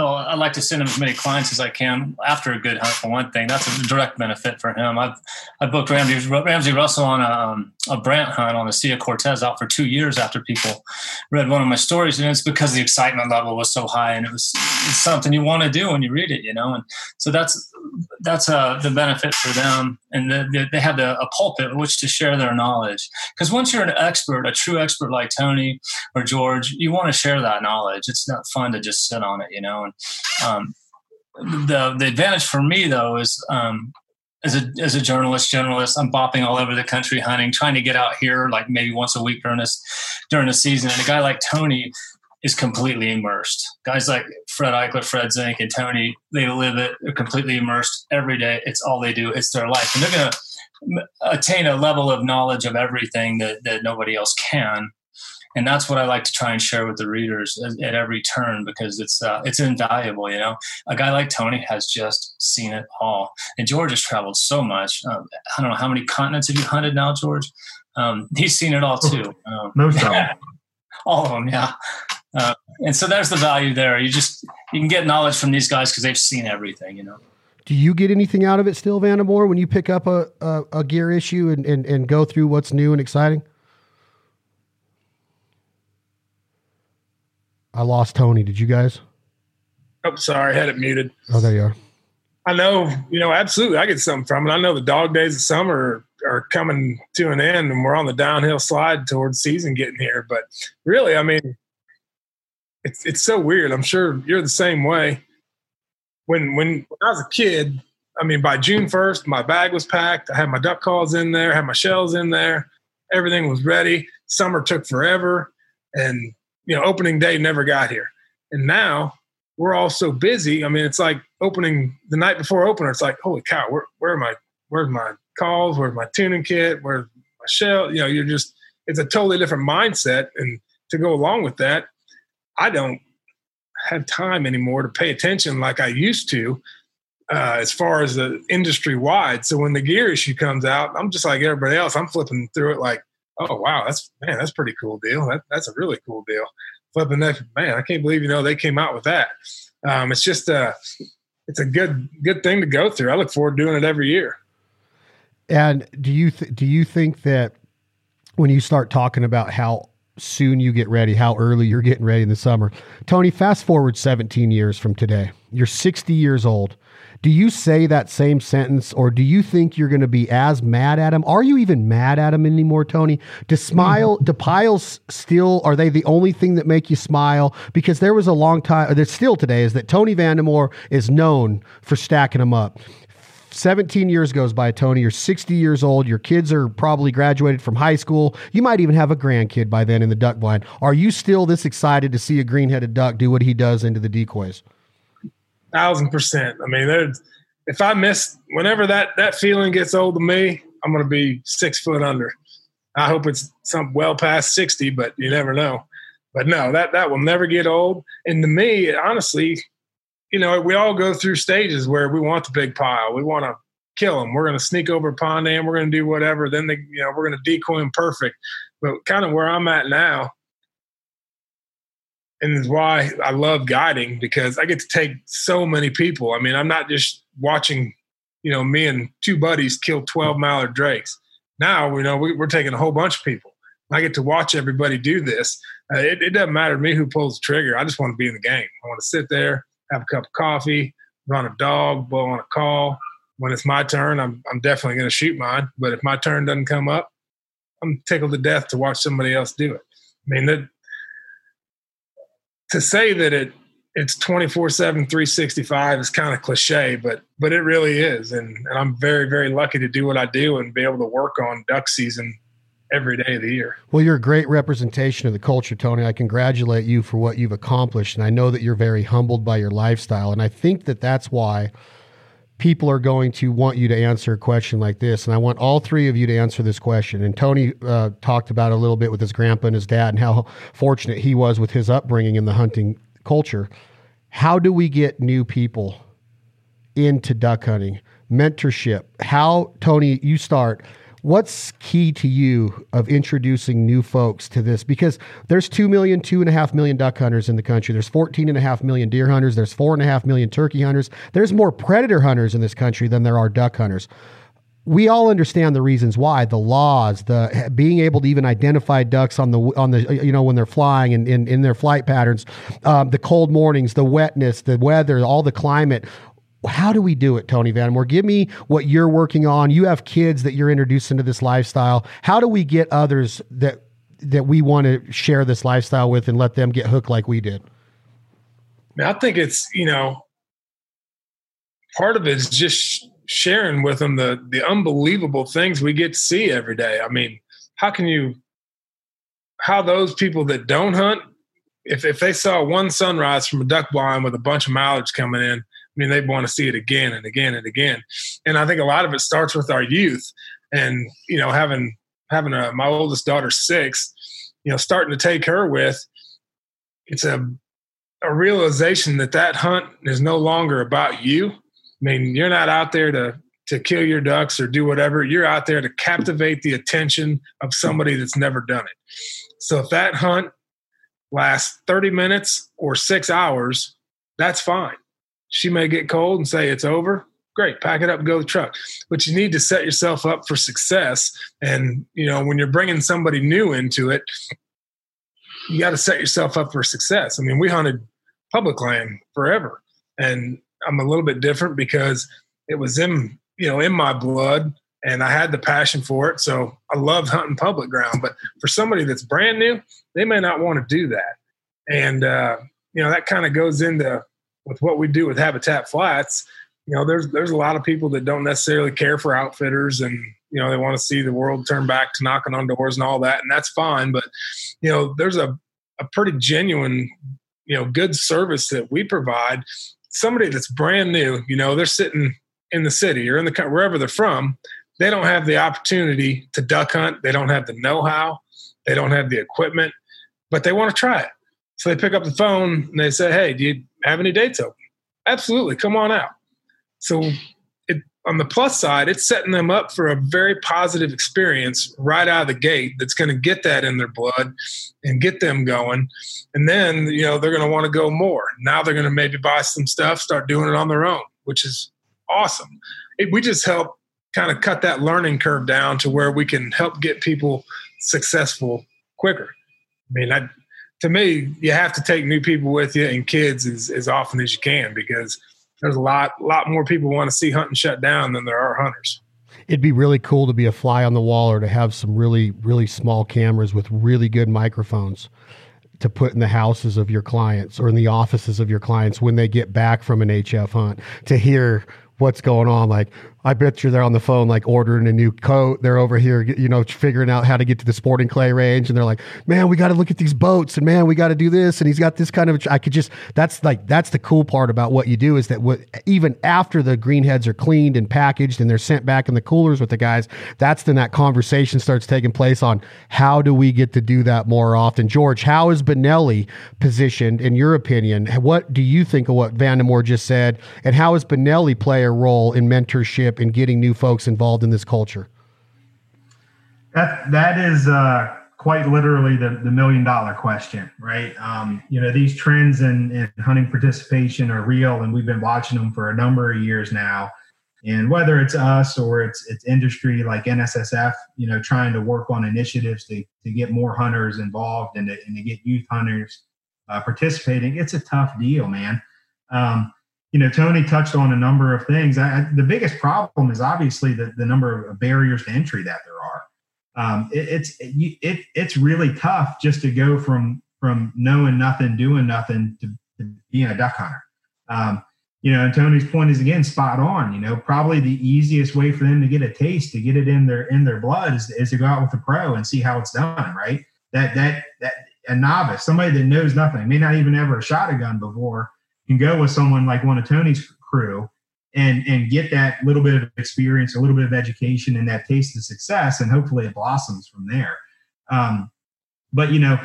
Well, I like to send him as many clients as I can after a good hunt. For one thing, that's a direct benefit for him. I've I booked Ramsey, Ramsey Russell on a, um, a Brant hunt on the Sea of Cortez out for two years after people read one of my stories, and it's because the excitement level was so high, and it was something you want to do when you read it, you know. And so that's that's uh, the benefit for them, and the, they have the, a pulpit which to share their knowledge. Because once you're an expert, a true expert like Tony or George, you want to share that knowledge. It's not fun to just sit on it, you know. And um, the the advantage for me though is um, as a as a journalist, generalist, I'm bopping all over the country hunting, trying to get out here like maybe once a week during this during the season. And a guy like Tony is completely immersed. Guys like Fred Eichler, Fred Zink, and Tony, they live it. They're completely immersed every day. It's all they do. It's their life, and they're going to attain a level of knowledge of everything that, that nobody else can. And that's what I like to try and share with the readers at, at every turn because it's uh, it's invaluable. You know, a guy like Tony has just seen it all, and George has traveled so much. Um, I don't know how many continents have you hunted now, George. Um, he's seen it all too. Um, Most of them. [LAUGHS] all of them, yeah. Uh, and so there's the value there. You just you can get knowledge from these guys because they've seen everything, you know. Do you get anything out of it still, Vandemore, when you pick up a, a, a gear issue and, and, and go through what's new and exciting? I lost Tony. Did you guys? Oh, sorry, I had it muted. Oh, there you are. I know, you know, absolutely. I get something from it. I know the dog days of summer are, are coming to an end, and we're on the downhill slide towards season getting here. But really, I mean, it's it's so weird. I'm sure you're the same way. When when, I was a kid, I mean, by June 1st, my bag was packed. I had my duck calls in there, had my shells in there. Everything was ready. Summer took forever, and you know, opening day never got here. And now we're all so busy. I mean, it's like opening the night before opener. It's like, holy cow, where where am I? Where's my calls? Where's my tuning kit? Where's my shell? You know, you're just it's a totally different mindset. And to go along with that, I don't have time anymore to pay attention like I used to. Uh, as far as the industry wide. So when the gear issue comes out, I'm just like everybody else. I'm flipping through it like, oh wow, that's man, that's pretty cool deal. That, that's a really cool deal. Flipping that, man, I can't believe you know they came out with that. Um, it's just a, it's a good good thing to go through. I look forward to doing it every year. And do you th- do you think that when you start talking about how soon you get ready, how early you're getting ready in the summer, Tony, fast forward 17 years from today, you're 60 years old do you say that same sentence, or do you think you're going to be as mad at him? Are you even mad at him anymore, Tony? Do smile, do piles still? Are they the only thing that make you smile? Because there was a long time, there's still today, is that Tony Vandemore is known for stacking them up. 17 years goes by, Tony. You're 60 years old. Your kids are probably graduated from high school. You might even have a grandkid by then in the duck blind. Are you still this excited to see a green headed duck do what he does into the decoys? thousand percent. I mean, if I miss whenever that that feeling gets old to me, I'm going to be six foot under. I hope it's some well past sixty, but you never know. But no, that that will never get old. And to me, honestly, you know, we all go through stages where we want the big pile. We want to kill them. We're going to sneak over pond and we're going to do whatever. Then they, you know, we're going to decoy them perfect. But kind of where I'm at now, and is why I love guiding because I get to take so many people. I mean, I'm not just watching, you know, me and two buddies kill 12 mallard drakes. Now, you know, we, are taking a whole bunch of people. I get to watch everybody do this. Uh, it, it, doesn't matter to me who pulls the trigger. I just want to be in the game. I want to sit there, have a cup of coffee, run a dog, blow on a call. When it's my turn, I'm, I'm definitely going to shoot mine. But if my turn doesn't come up, I'm tickled to death to watch somebody else do it. I mean, that to say that it it's 24 7 365 is kind of cliche but but it really is and, and i'm very very lucky to do what i do and be able to work on duck season every day of the year well you're a great representation of the culture tony i congratulate you for what you've accomplished and i know that you're very humbled by your lifestyle and i think that that's why people are going to want you to answer a question like this. And I want all three of you to answer this question. And Tony uh, talked about a little bit with his grandpa and his dad and how fortunate he was with his upbringing in the hunting culture. How do we get new people into duck hunting? Mentorship. How, Tony, you start what's key to you of introducing new folks to this? Because there's 2 million 2.5 million duck hunters in the country. There's 14.5 million deer hunters. There's 4.5 million turkey hunters. There's more predator hunters in this country than there are duck hunters. We all understand the reasons why the laws the being able to even identify ducks on the on the you know when they're flying and in, in their flight patterns um, the cold mornings the wetness the weather all the climate how do we do it, Tony Vandemore? Give me what you're working on. You have kids that you're introducing to this lifestyle. How do we get others that that we want to share this lifestyle with and let them get hooked like we did? I think it's you know part of it is just sharing with them the the unbelievable things we get to see every day. I mean, how can you how those people that don't hunt if if they saw one sunrise from a duck blind with a bunch of mallards coming in mean, they want to see it again and again and again. And I think a lot of it starts with our youth, and you know, having having a my oldest daughter six, you know, starting to take her with, it's a a realization that that hunt is no longer about you. I mean, you're not out there to to kill your ducks or do whatever. You're out there to captivate the attention of somebody that's never done it. So if that hunt lasts 30 minutes or six hours, that's fine. She may get cold and say it's over. great. Pack it up and go to the truck. But you need to set yourself up for success. And you know when you're bringing somebody new into it you got to set yourself up for success. I mean we hunted public land forever. And i'm a little bit different because it was in you know in my blood and i had the passion for it. So i loved hunting public ground. But for somebody that's brand new they may not want to do that. And uh, you know that kind of goes into with what we do with habitat flats you know, there's there's a lot of people that don't necessarily care for outfitters, and you know, they want to see the world turn back to knocking on doors and all that, and that's fine. But you know, there's a a pretty genuine, you know, good service that we provide. Somebody that's brand new, you know, they're sitting in the city or in the wherever they're from, they don't have the opportunity to duck hunt. They don't have the know-how. They don't have the equipment, but they want to try it. So they pick up the phone and they say, "Hey, do you have any dates open?" Absolutely, come on out. So it, on the plus side, it's setting them up for a very positive experience right out of the gate that's going to get that in their blood and get them going. And then, you know, they're going to want to go more. Now they're going to maybe buy some stuff, start doing it on their own, which is awesome. It, we just help kind of cut that learning curve down to where we can help get people successful quicker. I mean, I, to me, you have to take new people with you and kids as, as often as you can because there's a lot lot more people want to see hunting shut down than there are hunters. It'd be really cool to be a fly on the wall or to have some really really small cameras with really good microphones to put in the houses of your clients or in the offices of your clients when they get back from an HF hunt to hear what's going on. Like, I bet you they're on the phone, like ordering a new coat. They're over here, you know, figuring out how to get to the sporting clay range. And they're like, man, we got to look at these boats and man, we got to do this. And he's got this kind of, I could just, that's like, that's the cool part about what you do is that what, even after the greenheads are cleaned and packaged and they're sent back in the coolers with the guys, that's then that conversation starts taking place on how do we get to do that more often? George, how is Benelli positioned in your opinion? What do you think of what Vandemore just said? And how is Benelli play a role in mentorship and getting new folks involved in this culture? That that is uh, quite literally the, the million dollar question, right? Um, you know, these trends in, in hunting participation are real, and we've been watching them for a number of years now. And whether it's us or it's it's industry like NSSF, you know, trying to work on initiatives to, to get more hunters involved and to, and to get youth hunters uh, participating, it's a tough deal, man. Um, you know, Tony touched on a number of things. I, the biggest problem is obviously the, the number of barriers to entry that there are. Um, it, it's it, it's really tough just to go from from knowing nothing, doing nothing to, to being a duck hunter. Um, you know, and Tony's point is again spot on. You know, probably the easiest way for them to get a taste, to get it in their in their blood, is, is to go out with a pro and see how it's done. Right? That that that a novice, somebody that knows nothing, may not even ever shot a gun before can go with someone like one of Tony's crew and and get that little bit of experience, a little bit of education, and that taste of success, and hopefully it blossoms from there. Um, but you know,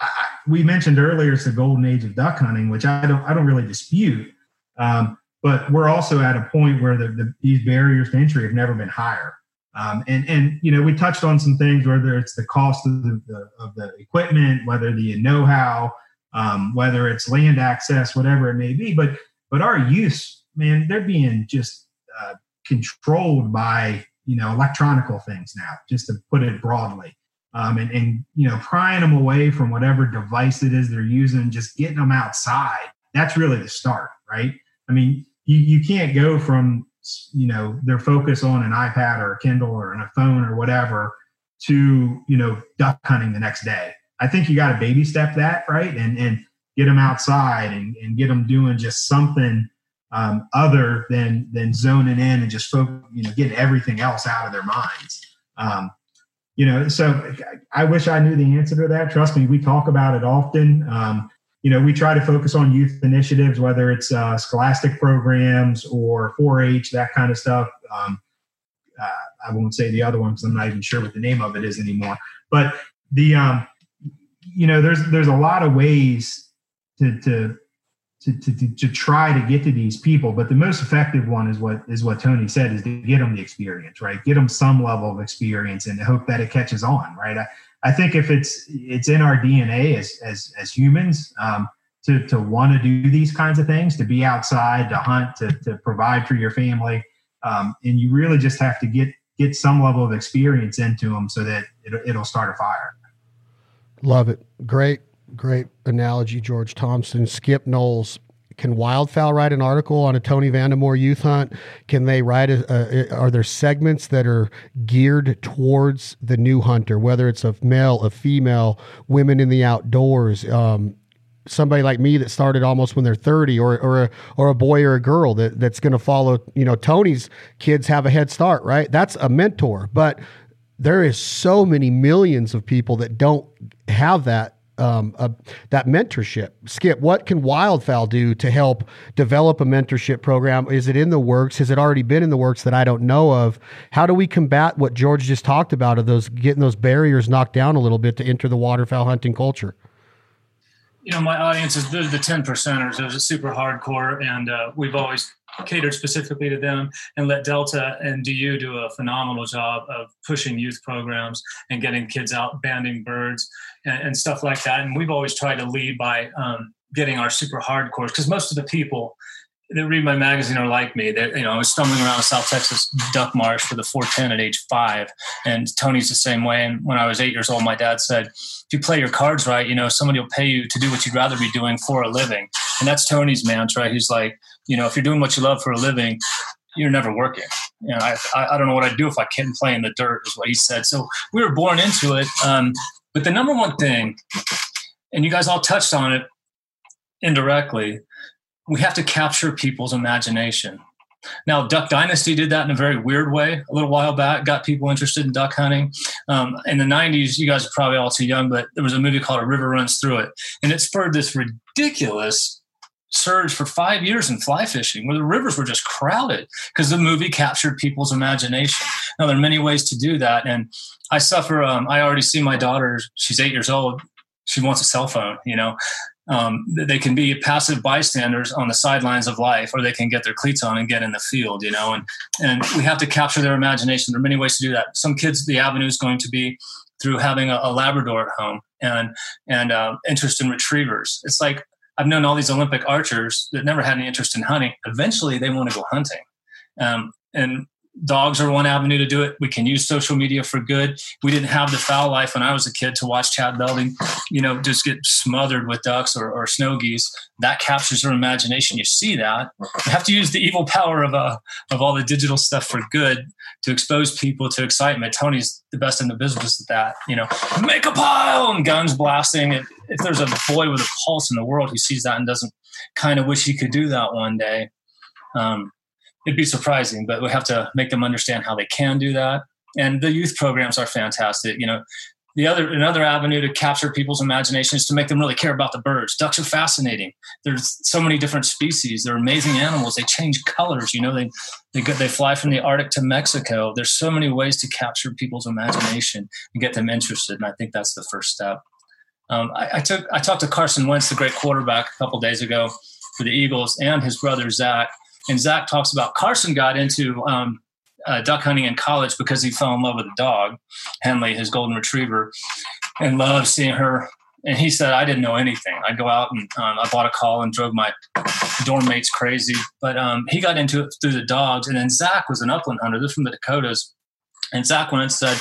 I, we mentioned earlier it's the golden age of duck hunting, which I don't I don't really dispute. Um, but we're also at a point where the, the, these barriers to entry have never been higher. Um, and and you know we touched on some things whether it's the cost of the, the of the equipment, whether the know-how, um, whether it's land access, whatever it may be. But but our use, man, they're being just uh, controlled by you know electronical things now, just to put it broadly. Um, and, and you know prying them away from whatever device it is they're using, just getting them outside. That's really the start, right? I mean, you, you can't go from you know their focus on an iPad or a Kindle or a phone or whatever to you know duck hunting the next day I think you got to baby step that, right? And and get them outside and, and get them doing just something um, other than than zoning in and just focus, you know, getting everything else out of their minds. Um, you know, so I wish I knew the answer to that. Trust me, we talk about it often. Um, you know, we try to focus on youth initiatives, whether it's uh, scholastic programs or 4-H, that kind of stuff. Um, uh, I won't say the other one because I'm not even sure what the name of it is anymore. But the um, you know, there's there's a lot of ways to to to, to, to try to get to these people, but the most effective one is what is what Tony said is to get them the experience, right? Get them some level of experience and hope that it catches on, right? I, I think if it's it's in our DNA as as as humans um, to to want to do these kinds of things, to be outside, to hunt, to to provide for your family, um, and you really just have to get get some level of experience into them so that it, it'll start a fire. Love it. Great, great analogy, George Thompson. Skip Knowles. Can Wildfowl write an article on a Tony Vandemore youth hunt? Can they write? A, a, are there segments that are geared towards the new hunter, whether it's a male, a female, women in the outdoors? Um, somebody like me that started almost when they're 30 or or a, or a boy or a girl that that's going to follow you know Tony's kids have a head start right that's a mentor but there is so many millions of people that don't have that um, uh, that mentorship. Skip, what can Wildfowl do to help develop a mentorship program? Is it in the works? Has it already been in the works that I don't know of? How do we combat what George just talked about of those getting those barriers knocked down a little bit to enter the waterfowl hunting culture? You know, my audience is the, 10 percenters. Those are super hardcore, and uh, we've always catered specifically to them and let Delta and DU do a phenomenal job of pushing youth programs and getting kids out banding birds and, and stuff like that. And we've always tried to lead by um, getting our super hardcores because most of the people that read my magazine are like me. That you know, I was stumbling around South Texas duck marsh for the 410 at age five, and Tony's the same way. And when I was eight years old, my dad said, "If you play your cards right, you know, somebody will pay you to do what you'd rather be doing for a living." And that's Tony's mantra. He's like, you know, if you're doing what you love for a living, you're never working. You know, I, I don't know what I'd do if I couldn't play in the dirt, is what he said. So we were born into it. Um, but the number one thing, and you guys all touched on it indirectly, we have to capture people's imagination. Now, Duck Dynasty did that in a very weird way a little while back, got people interested in duck hunting. Um, in the 90s, you guys are probably all too young, but there was a movie called A River Runs Through It, and it spurred this ridiculous surge for five years in fly fishing where the rivers were just crowded because the movie captured people's imagination. Now, there are many ways to do that. And I suffer, um, I already see my daughter, she's eight years old. She wants a cell phone, you know. Um, they can be passive bystanders on the sidelines of life, or they can get their cleats on and get in the field, you know. And and we have to capture their imagination. There are many ways to do that. Some kids, the avenue is going to be through having a, a Labrador at home and and uh, interest in retrievers. It's like I've known all these Olympic archers that never had any interest in hunting. Eventually, they want to go hunting. Um, and dogs are one avenue to do it. We can use social media for good. We didn't have the Fowl Life when I was a kid to watch Chad Belding, you know, just get smothered with ducks or, or snow geese. That captures your imagination. You see that. You have to use the evil power of uh, of all the digital stuff for good to expose people to excitement. Tony's the best in the business at that. You know, make a pile and guns blasting. If, if there's a boy with a pulse in the world who sees that and doesn't kind of wish he could do that one day, um, it'd be surprising, but we have to make them understand how they can do that. And the youth programs are fantastic. You know, the other another avenue to capture people's imagination is to make them really care about the birds. Ducks are fascinating. There's so many different species. They're amazing animals. They change colors. You know, they they go, they fly from the Arctic to Mexico. There's so many ways to capture people's imagination and get them interested. And I think that's the first step. Um, I, I, took I talked to Carson Wentz, the great quarterback, a couple days ago for the Eagles, and his brother Zach and Zach talks about Carson got into um, uh, duck hunting in college because he fell in love with a dog, Henley, his golden retriever, and loved seeing her. And he said, I didn't know anything. I'd go out and um, I bought a call and drove my dorm mates crazy. But um, he got into it through the dogs. And then Zach was an upland hunter. This from the Dakotas. And Zach went and said,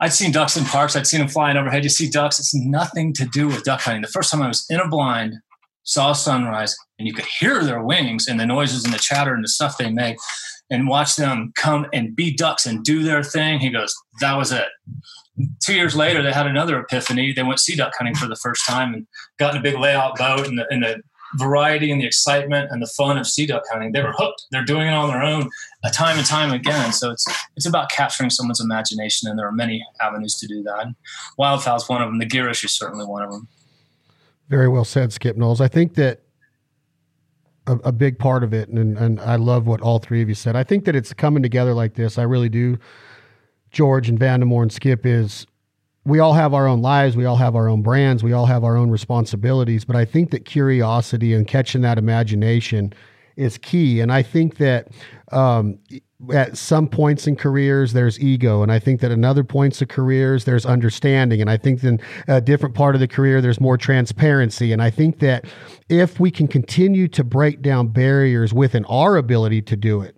I'd seen ducks in parks. I'd seen them flying overhead. You see ducks. It's nothing to do with duck hunting. The first time I was in a blind saw sunrise, and you could hear their wings and the noises and the chatter and the stuff they make, and watch them come and be ducks and do their thing. He goes, that was it. Two years later, they had another epiphany. They went sea duck hunting for the first time and got in a big layout boat and the, and the variety and the excitement and the fun of sea duck hunting. They were hooked. They're doing it on their own, a time and time again. So it's it's about capturing someone's imagination, and there are many avenues to do that. Wildfowl is one of them. The gear issue is certainly one of them. Very well said, Skip Knowles. I think that a, a, big part of it, and, and I love what all three of you said. I think that it's coming together like this. I really do. George and Vandemore and Skip is we all have our own lives, we all have our own brands, we all have our own responsibilities, but I think that curiosity and catching that imagination is key. And I think that um, at some points in careers there's ego. And i think that in other points of careers there's understanding. And i think in a different part of the career there's more transparency. And i think that if we can continue to break down barriers within our ability to do it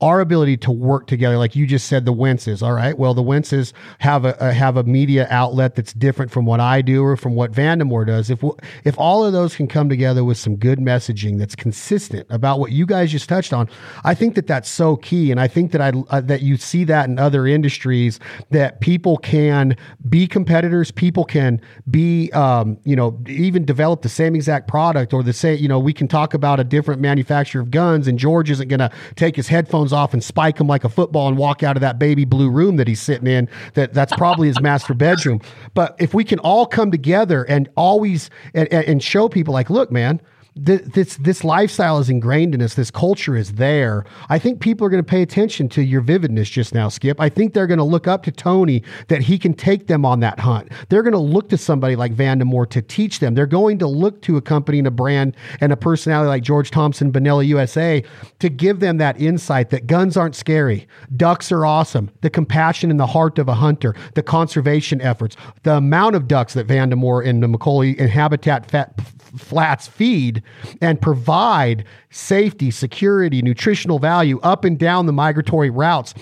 our ability to work together, like you just said, the Wentzes. All right, well, the Wentzes have a, a, have a media outlet that's different from what I do or from what Vandemore does. If if all of those can come together with some good messaging that's consistent about what you guys just touched on, I think that that's so key. And I think that I uh, that you see that in other industries that people can be competitors, people can be um, you know even develop the same exact product or the same you know we can talk about a different manufacturer of guns and George isn't going to take his headphones off and spike him like a football and walk out of that baby blue room that he's sitting in that that's probably his master [LAUGHS] bedroom. But if we can all come together and always and, and show people like look man this this lifestyle is ingrained in us. This culture is there. I think people are going to pay attention to your vividness just now, Skip. I think they're going to look up to Tony that he can take them on that hunt. They're going to look to somebody like Vandemore to teach them. They're going to look to a company and a brand and a personality like George Thompson, Benelli USA, to give them that insight that guns aren't scary, ducks are awesome, the compassion in the heart of a hunter, the conservation efforts, the amount of ducks that Vandemore and the McCully and Habitat Fat Flats feed and provide safety, security, nutritional value up and down the migratory routes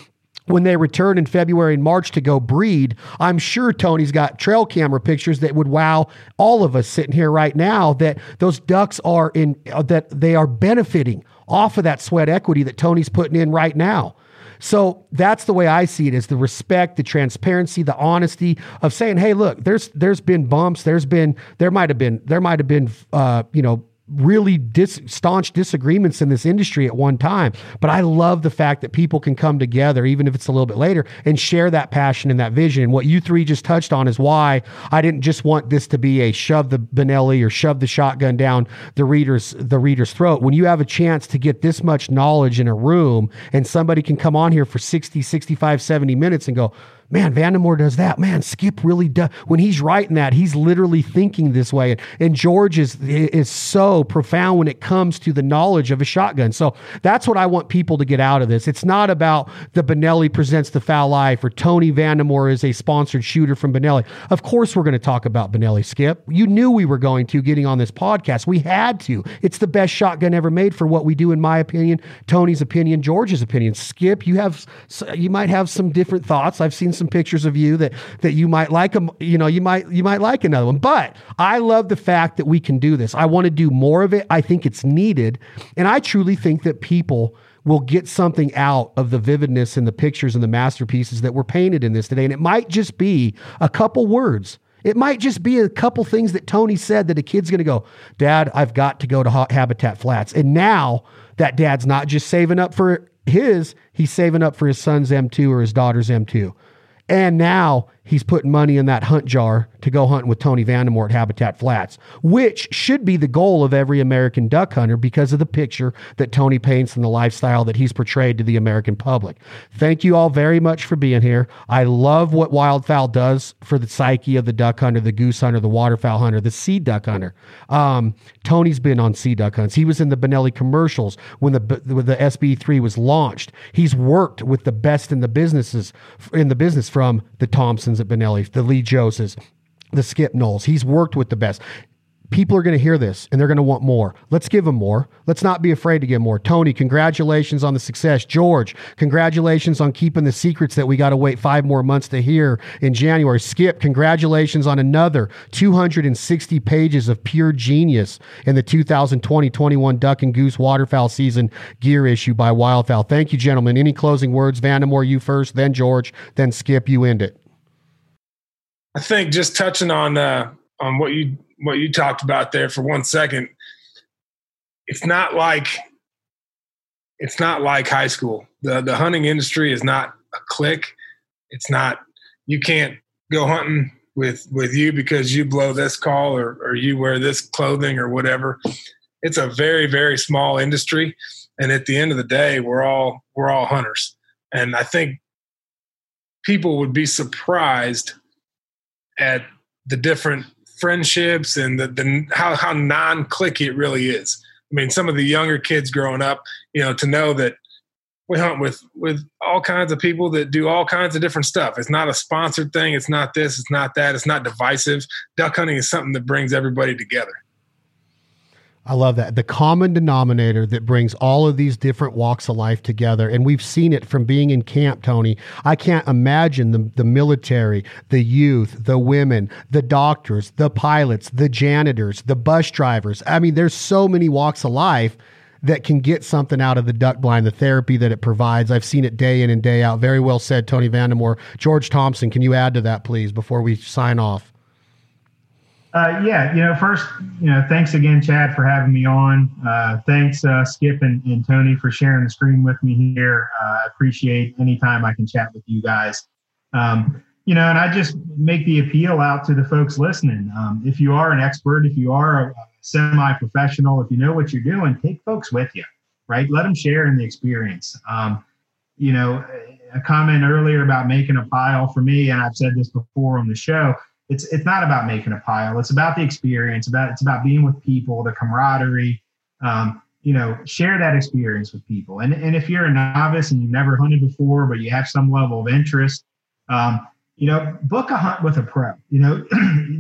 when they return in February and March to go breed, I'm sure Tony's got trail camera pictures that would wow all of us sitting here right now that those ducks are in uh, that they are benefiting off of that sweat equity that Tony's putting in right now. So that's the way I see it is the respect, the transparency, the honesty of saying, "Hey, look, there's there's been bumps, there's been there might have been there might have been uh, you know really dis- staunch disagreements in this industry at one time. But I love the fact that people can come together, even if it's a little bit later, and share that passion and that vision. And what you three just touched on is why I didn't just want this to be a shove the Benelli or shove the shotgun down the reader's the reader's throat. When you have a chance to get this much knowledge in a room and somebody can come on here for 60, 65, 70 minutes and go, man, Vandemore does that. Man, Skip really does. When he's writing that, he's literally thinking this way. And, and George is, is so profound when it comes to the knowledge of a shotgun. So that's what I want people to get out of this. It's not about the Benelli presents the Fowl Life or Tony Vandemore is a sponsored shooter from Benelli. Of course, we're going to talk about Benelli, Skip. You knew we were going to getting on this podcast. We had to. It's the best shotgun ever made for what we do, in my opinion, Tony's opinion, George's opinion. Skip, you have, you might have some different thoughts. I've seen some some pictures of you that that you might like them. You know, you might you might like another one. But I love the fact that we can do this. I want to do more of it. I think it's needed, and I truly think that people will get something out of the vividness and the pictures and the masterpieces that were painted in this today. And it might just be a couple words. It might just be a couple things that Tony said that a kid's going to go, Dad, I've got to go to Habitat Flats. And now that dad's not just saving up for his, he's saving up for his son's M2 or his daughter's M2. And now he's putting money in that hunt jar to go hunting with Tony Vandemore at Habitat Flats, which should be the goal of every American duck hunter because of the picture that Tony paints and the lifestyle that he's portrayed to the American public. Thank you all very much for being here. I love what Wildfowl does for the psyche of the duck hunter, the goose hunter, the waterfowl hunter, the sea duck hunter. Um, Tony's been on sea duck hunts. He was in the Benelli commercials when the when the SB3 was launched. He's worked with the best in the businesses in the business from the Thompson at Benelli, the Lee Joses, the Skip Knowles. He's worked with the best. People are going to hear this and they're going to want more. Let's give them more. Let's not be afraid to give more. Tony, congratulations on the success. George, congratulations on keeping the secrets that we got to wait five more months to hear in January. Skip, congratulations on another 260 pages of pure genius in the 2020 21 Duck and Goose Waterfowl season gear issue by Wildfowl. Thank you, gentlemen. Any closing words? Vandemore, you first, then George, then Skip, you end it. I think just touching on uh, on what you what you talked about there for one second, it's not like it's not like high school. The the hunting industry is not a clique. It's not you can't go hunting with with you because you blow this call or or you wear this clothing or whatever. It's a very very small industry, and at the end of the day, we're all we're all hunters. And I think people would be surprised at the different friendships and the, the how how non clicky it really is. I mean, some of the younger kids growing up, you know, to know that we hunt with with all kinds of people that do all kinds of different stuff. It's not a sponsored thing. It's not this. It's not that. It's not divisive. Duck hunting is something that brings everybody together. I love that. The common denominator that brings all of these different walks of life together. And we've seen it from being in camp, Tony. I can't imagine the, the military, the youth, the women, the doctors, the pilots, the janitors, the bus drivers. I mean, there's so many walks of life that can get something out of the duck blind, the therapy that it provides. I've seen it day in and day out. Very well said, Tony Vandemore. George Thompson, can you add to that, please, before we sign off? Uh, yeah, you know, first, you know, thanks again, Chad, for having me on. Uh, thanks, uh, Skip and, and, Tony, for sharing the screen with me here. Uh, I appreciate any time I can chat with you guys. Um, you know, and I just make the appeal out to the folks listening. Um, if you are an expert, if you are a semi-professional, if you know what you're doing, take folks with you, right? Let them share in the experience. Um, you know, a comment earlier about making a pile for me, and I've said this before on the show it's it's not about making a pile. It's about the experience. About it's about being with people, the camaraderie. Um, you know, share that experience with people. And and if you're a novice and you've never hunted before, but you have some level of interest, um, you know, book a hunt with a pro. You know, [CLEARS THROAT]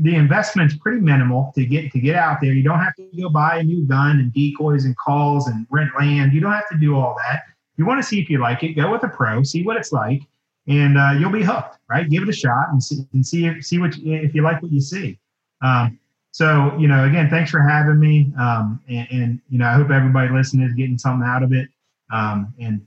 the investment's pretty minimal to get to get out there. You don't have to go buy a new gun and decoys and calls and rent land. You don't have to do all that. You want to see if you like it, go with a pro, see what it's like and uh, you'll be hooked, right? Give it a shot and see and see if, see what if you like what you see. Um, so you know, again, thanks for having me, um, and, and, you know, I hope everybody listening is getting something out of it, um, and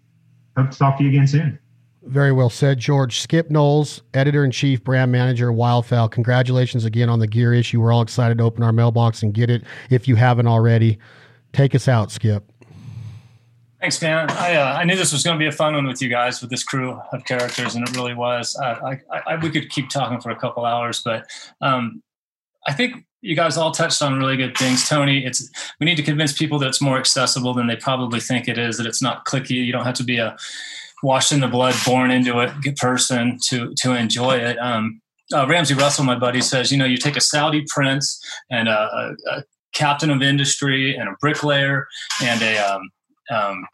hope to talk to you again soon. Very well said, George. Skip Knowles, editor in chief, brand manager, Wildfowl. Congratulations again on the gear issue. We're all excited to open our mailbox and get it if you haven't already. Take us out, Skip. Thanks, man. I uh, I knew this was going to be a fun one with you guys with this crew of characters, and it really was. Uh, I, I, we could keep talking for a couple hours, but um, I think you guys all touched on really good things. Tony, it's we need to convince people that it's more accessible than they probably think it is. That it's not clicky. You don't have to be a washed in the blood, born into it person to to enjoy it. Um, uh, Ramsey Russell, my buddy, says, you know, you take a Saudi prince and a, a, a captain of industry and a bricklayer and a um, um,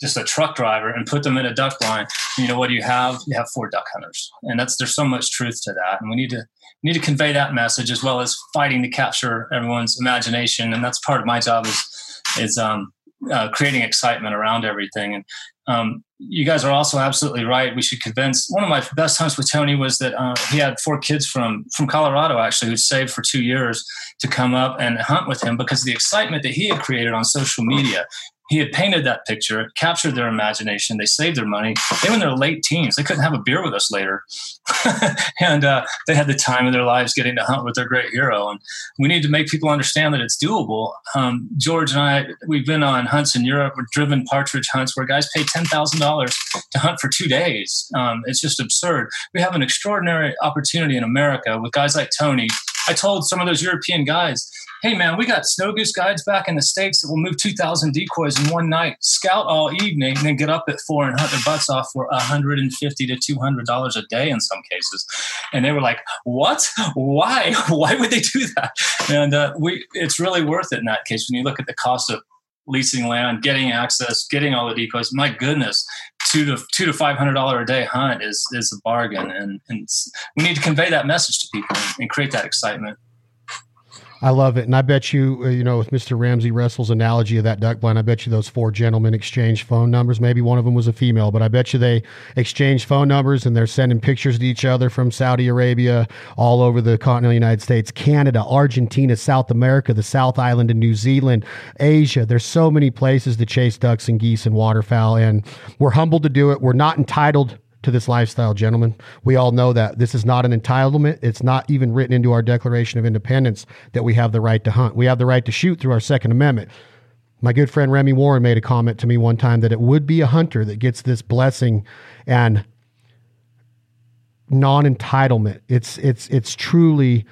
just a truck driver and put them in a duck blind. You know what do you have? You have four duck hunters, and that's there's so much truth to that, and we need to need to convey that message as well as fighting to capture everyone's imagination, and that's part of my job is is um, uh, creating excitement around everything. And um, you guys are also absolutely right. We should convince. One of my best hunts with Tony was that uh, he had four kids from from Colorado actually who saved for two years to come up and hunt with him because the excitement that he had created on social media he had painted that picture, captured their imagination. They saved their money. They were in their late teens. They couldn't have a beer with us later. [LAUGHS] and uh, they had the time of their lives getting to hunt with their great hero. And we need to make people understand that it's doable. Um, George and I, we've been on hunts in Europe. We're driven partridge hunts where guys pay $10,000 to hunt for two days. Um, it's just absurd. We have an extraordinary opportunity in America with guys like Tony. I told some of those European guys, hey man, we got snow goose guides back in the states that will move 2,000 decoys in one night, scout all evening, and then get up at four and hunt their butts off for 150 to 200 dollars a day in some cases. And they were like, "What? Why? [LAUGHS] Why would they do that?" And uh, we, it's really worth it in that case when you look at the cost of leasing land, getting access, getting all the decoys. My goodness, two to two to five hundred dollar a day hunt is is a bargain, and, and we need to convey that message to people and create that excitement. I love it. And I bet you, uh, you know, with Mr. Ramsey Russell's analogy of that duck blind, I bet you those four gentlemen exchanged phone numbers. Maybe one of them was a female, but I bet you they exchanged phone numbers and they're sending pictures to each other from Saudi Arabia, all over the continental United States, Canada, Argentina, South America, the South Island of New Zealand, Asia. There's so many places to chase ducks and geese and waterfowl. And we're humbled to do it. We're not entitled to this lifestyle, gentlemen. We all know that this is not an entitlement. It's not even written into our Declaration of Independence that we have the right to hunt. We have the right to shoot through our Second Amendment. My good friend Remy Warren made a comment to me one time that it would be a hunter that gets this blessing and non-entitlement. It's it's it's truly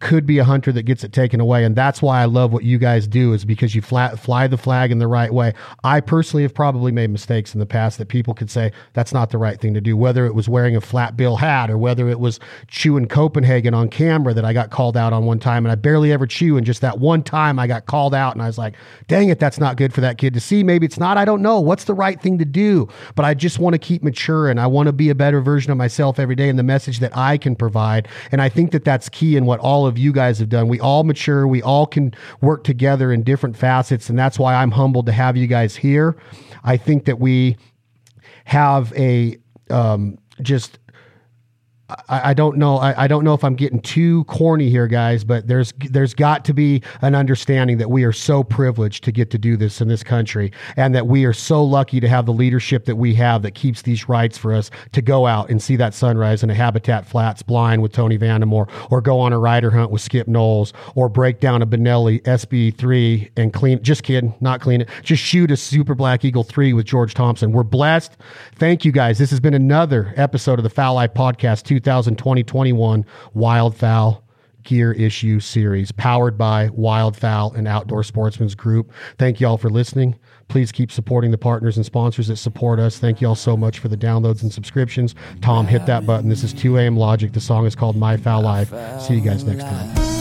could be a hunter that gets it taken away. And that's why I love what you guys do is because you flat, fly the flag in the right way. I personally have probably made mistakes in the past that people could say that's not the right thing to do, whether it was wearing a flat bill hat or whether it was chewing Copenhagen on camera that I got called out on one time. And I barely ever chew. And just that one time I got called out and I was like, dang it, that's not good for that kid to see. Maybe it's not. I don't know. What's the right thing to do? But I just want to keep mature and I want to be a better version of myself every day and the message that I can provide. And I think that that's key in what all of of you guys have done. We all mature. We all can work together in different facets, and that's why I'm humbled to have you guys here. I think that we have a um, just I, I don't know. I, I don't know if I'm getting too corny here, guys, but there's there's got to be an understanding that we are so privileged to get to do this in this country, and that we are so lucky to have the leadership that we have that keeps these rights for us to go out and see that sunrise in a Habitat Flats blind with Tony Vandemore, or go on a writer hunt with Skip Knowles, or break down a Benelli SB3 and clean. Just kidding, not clean it. Just shoot a Super Black Eagle 3 with George Thompson. We're blessed. Thank you guys. This has been another episode of the Fowl Life Podcast 2020 21 Wildfowl Gear Issue Series, powered by Wildfowl and Outdoor Sportsman's Group. Thank you all for listening. Please keep supporting the partners and sponsors that support us. Thank you all so much for the downloads and subscriptions. Tom, hit that button. This is 2 AM Logic. The song is called My Fowl Life. See you guys next time.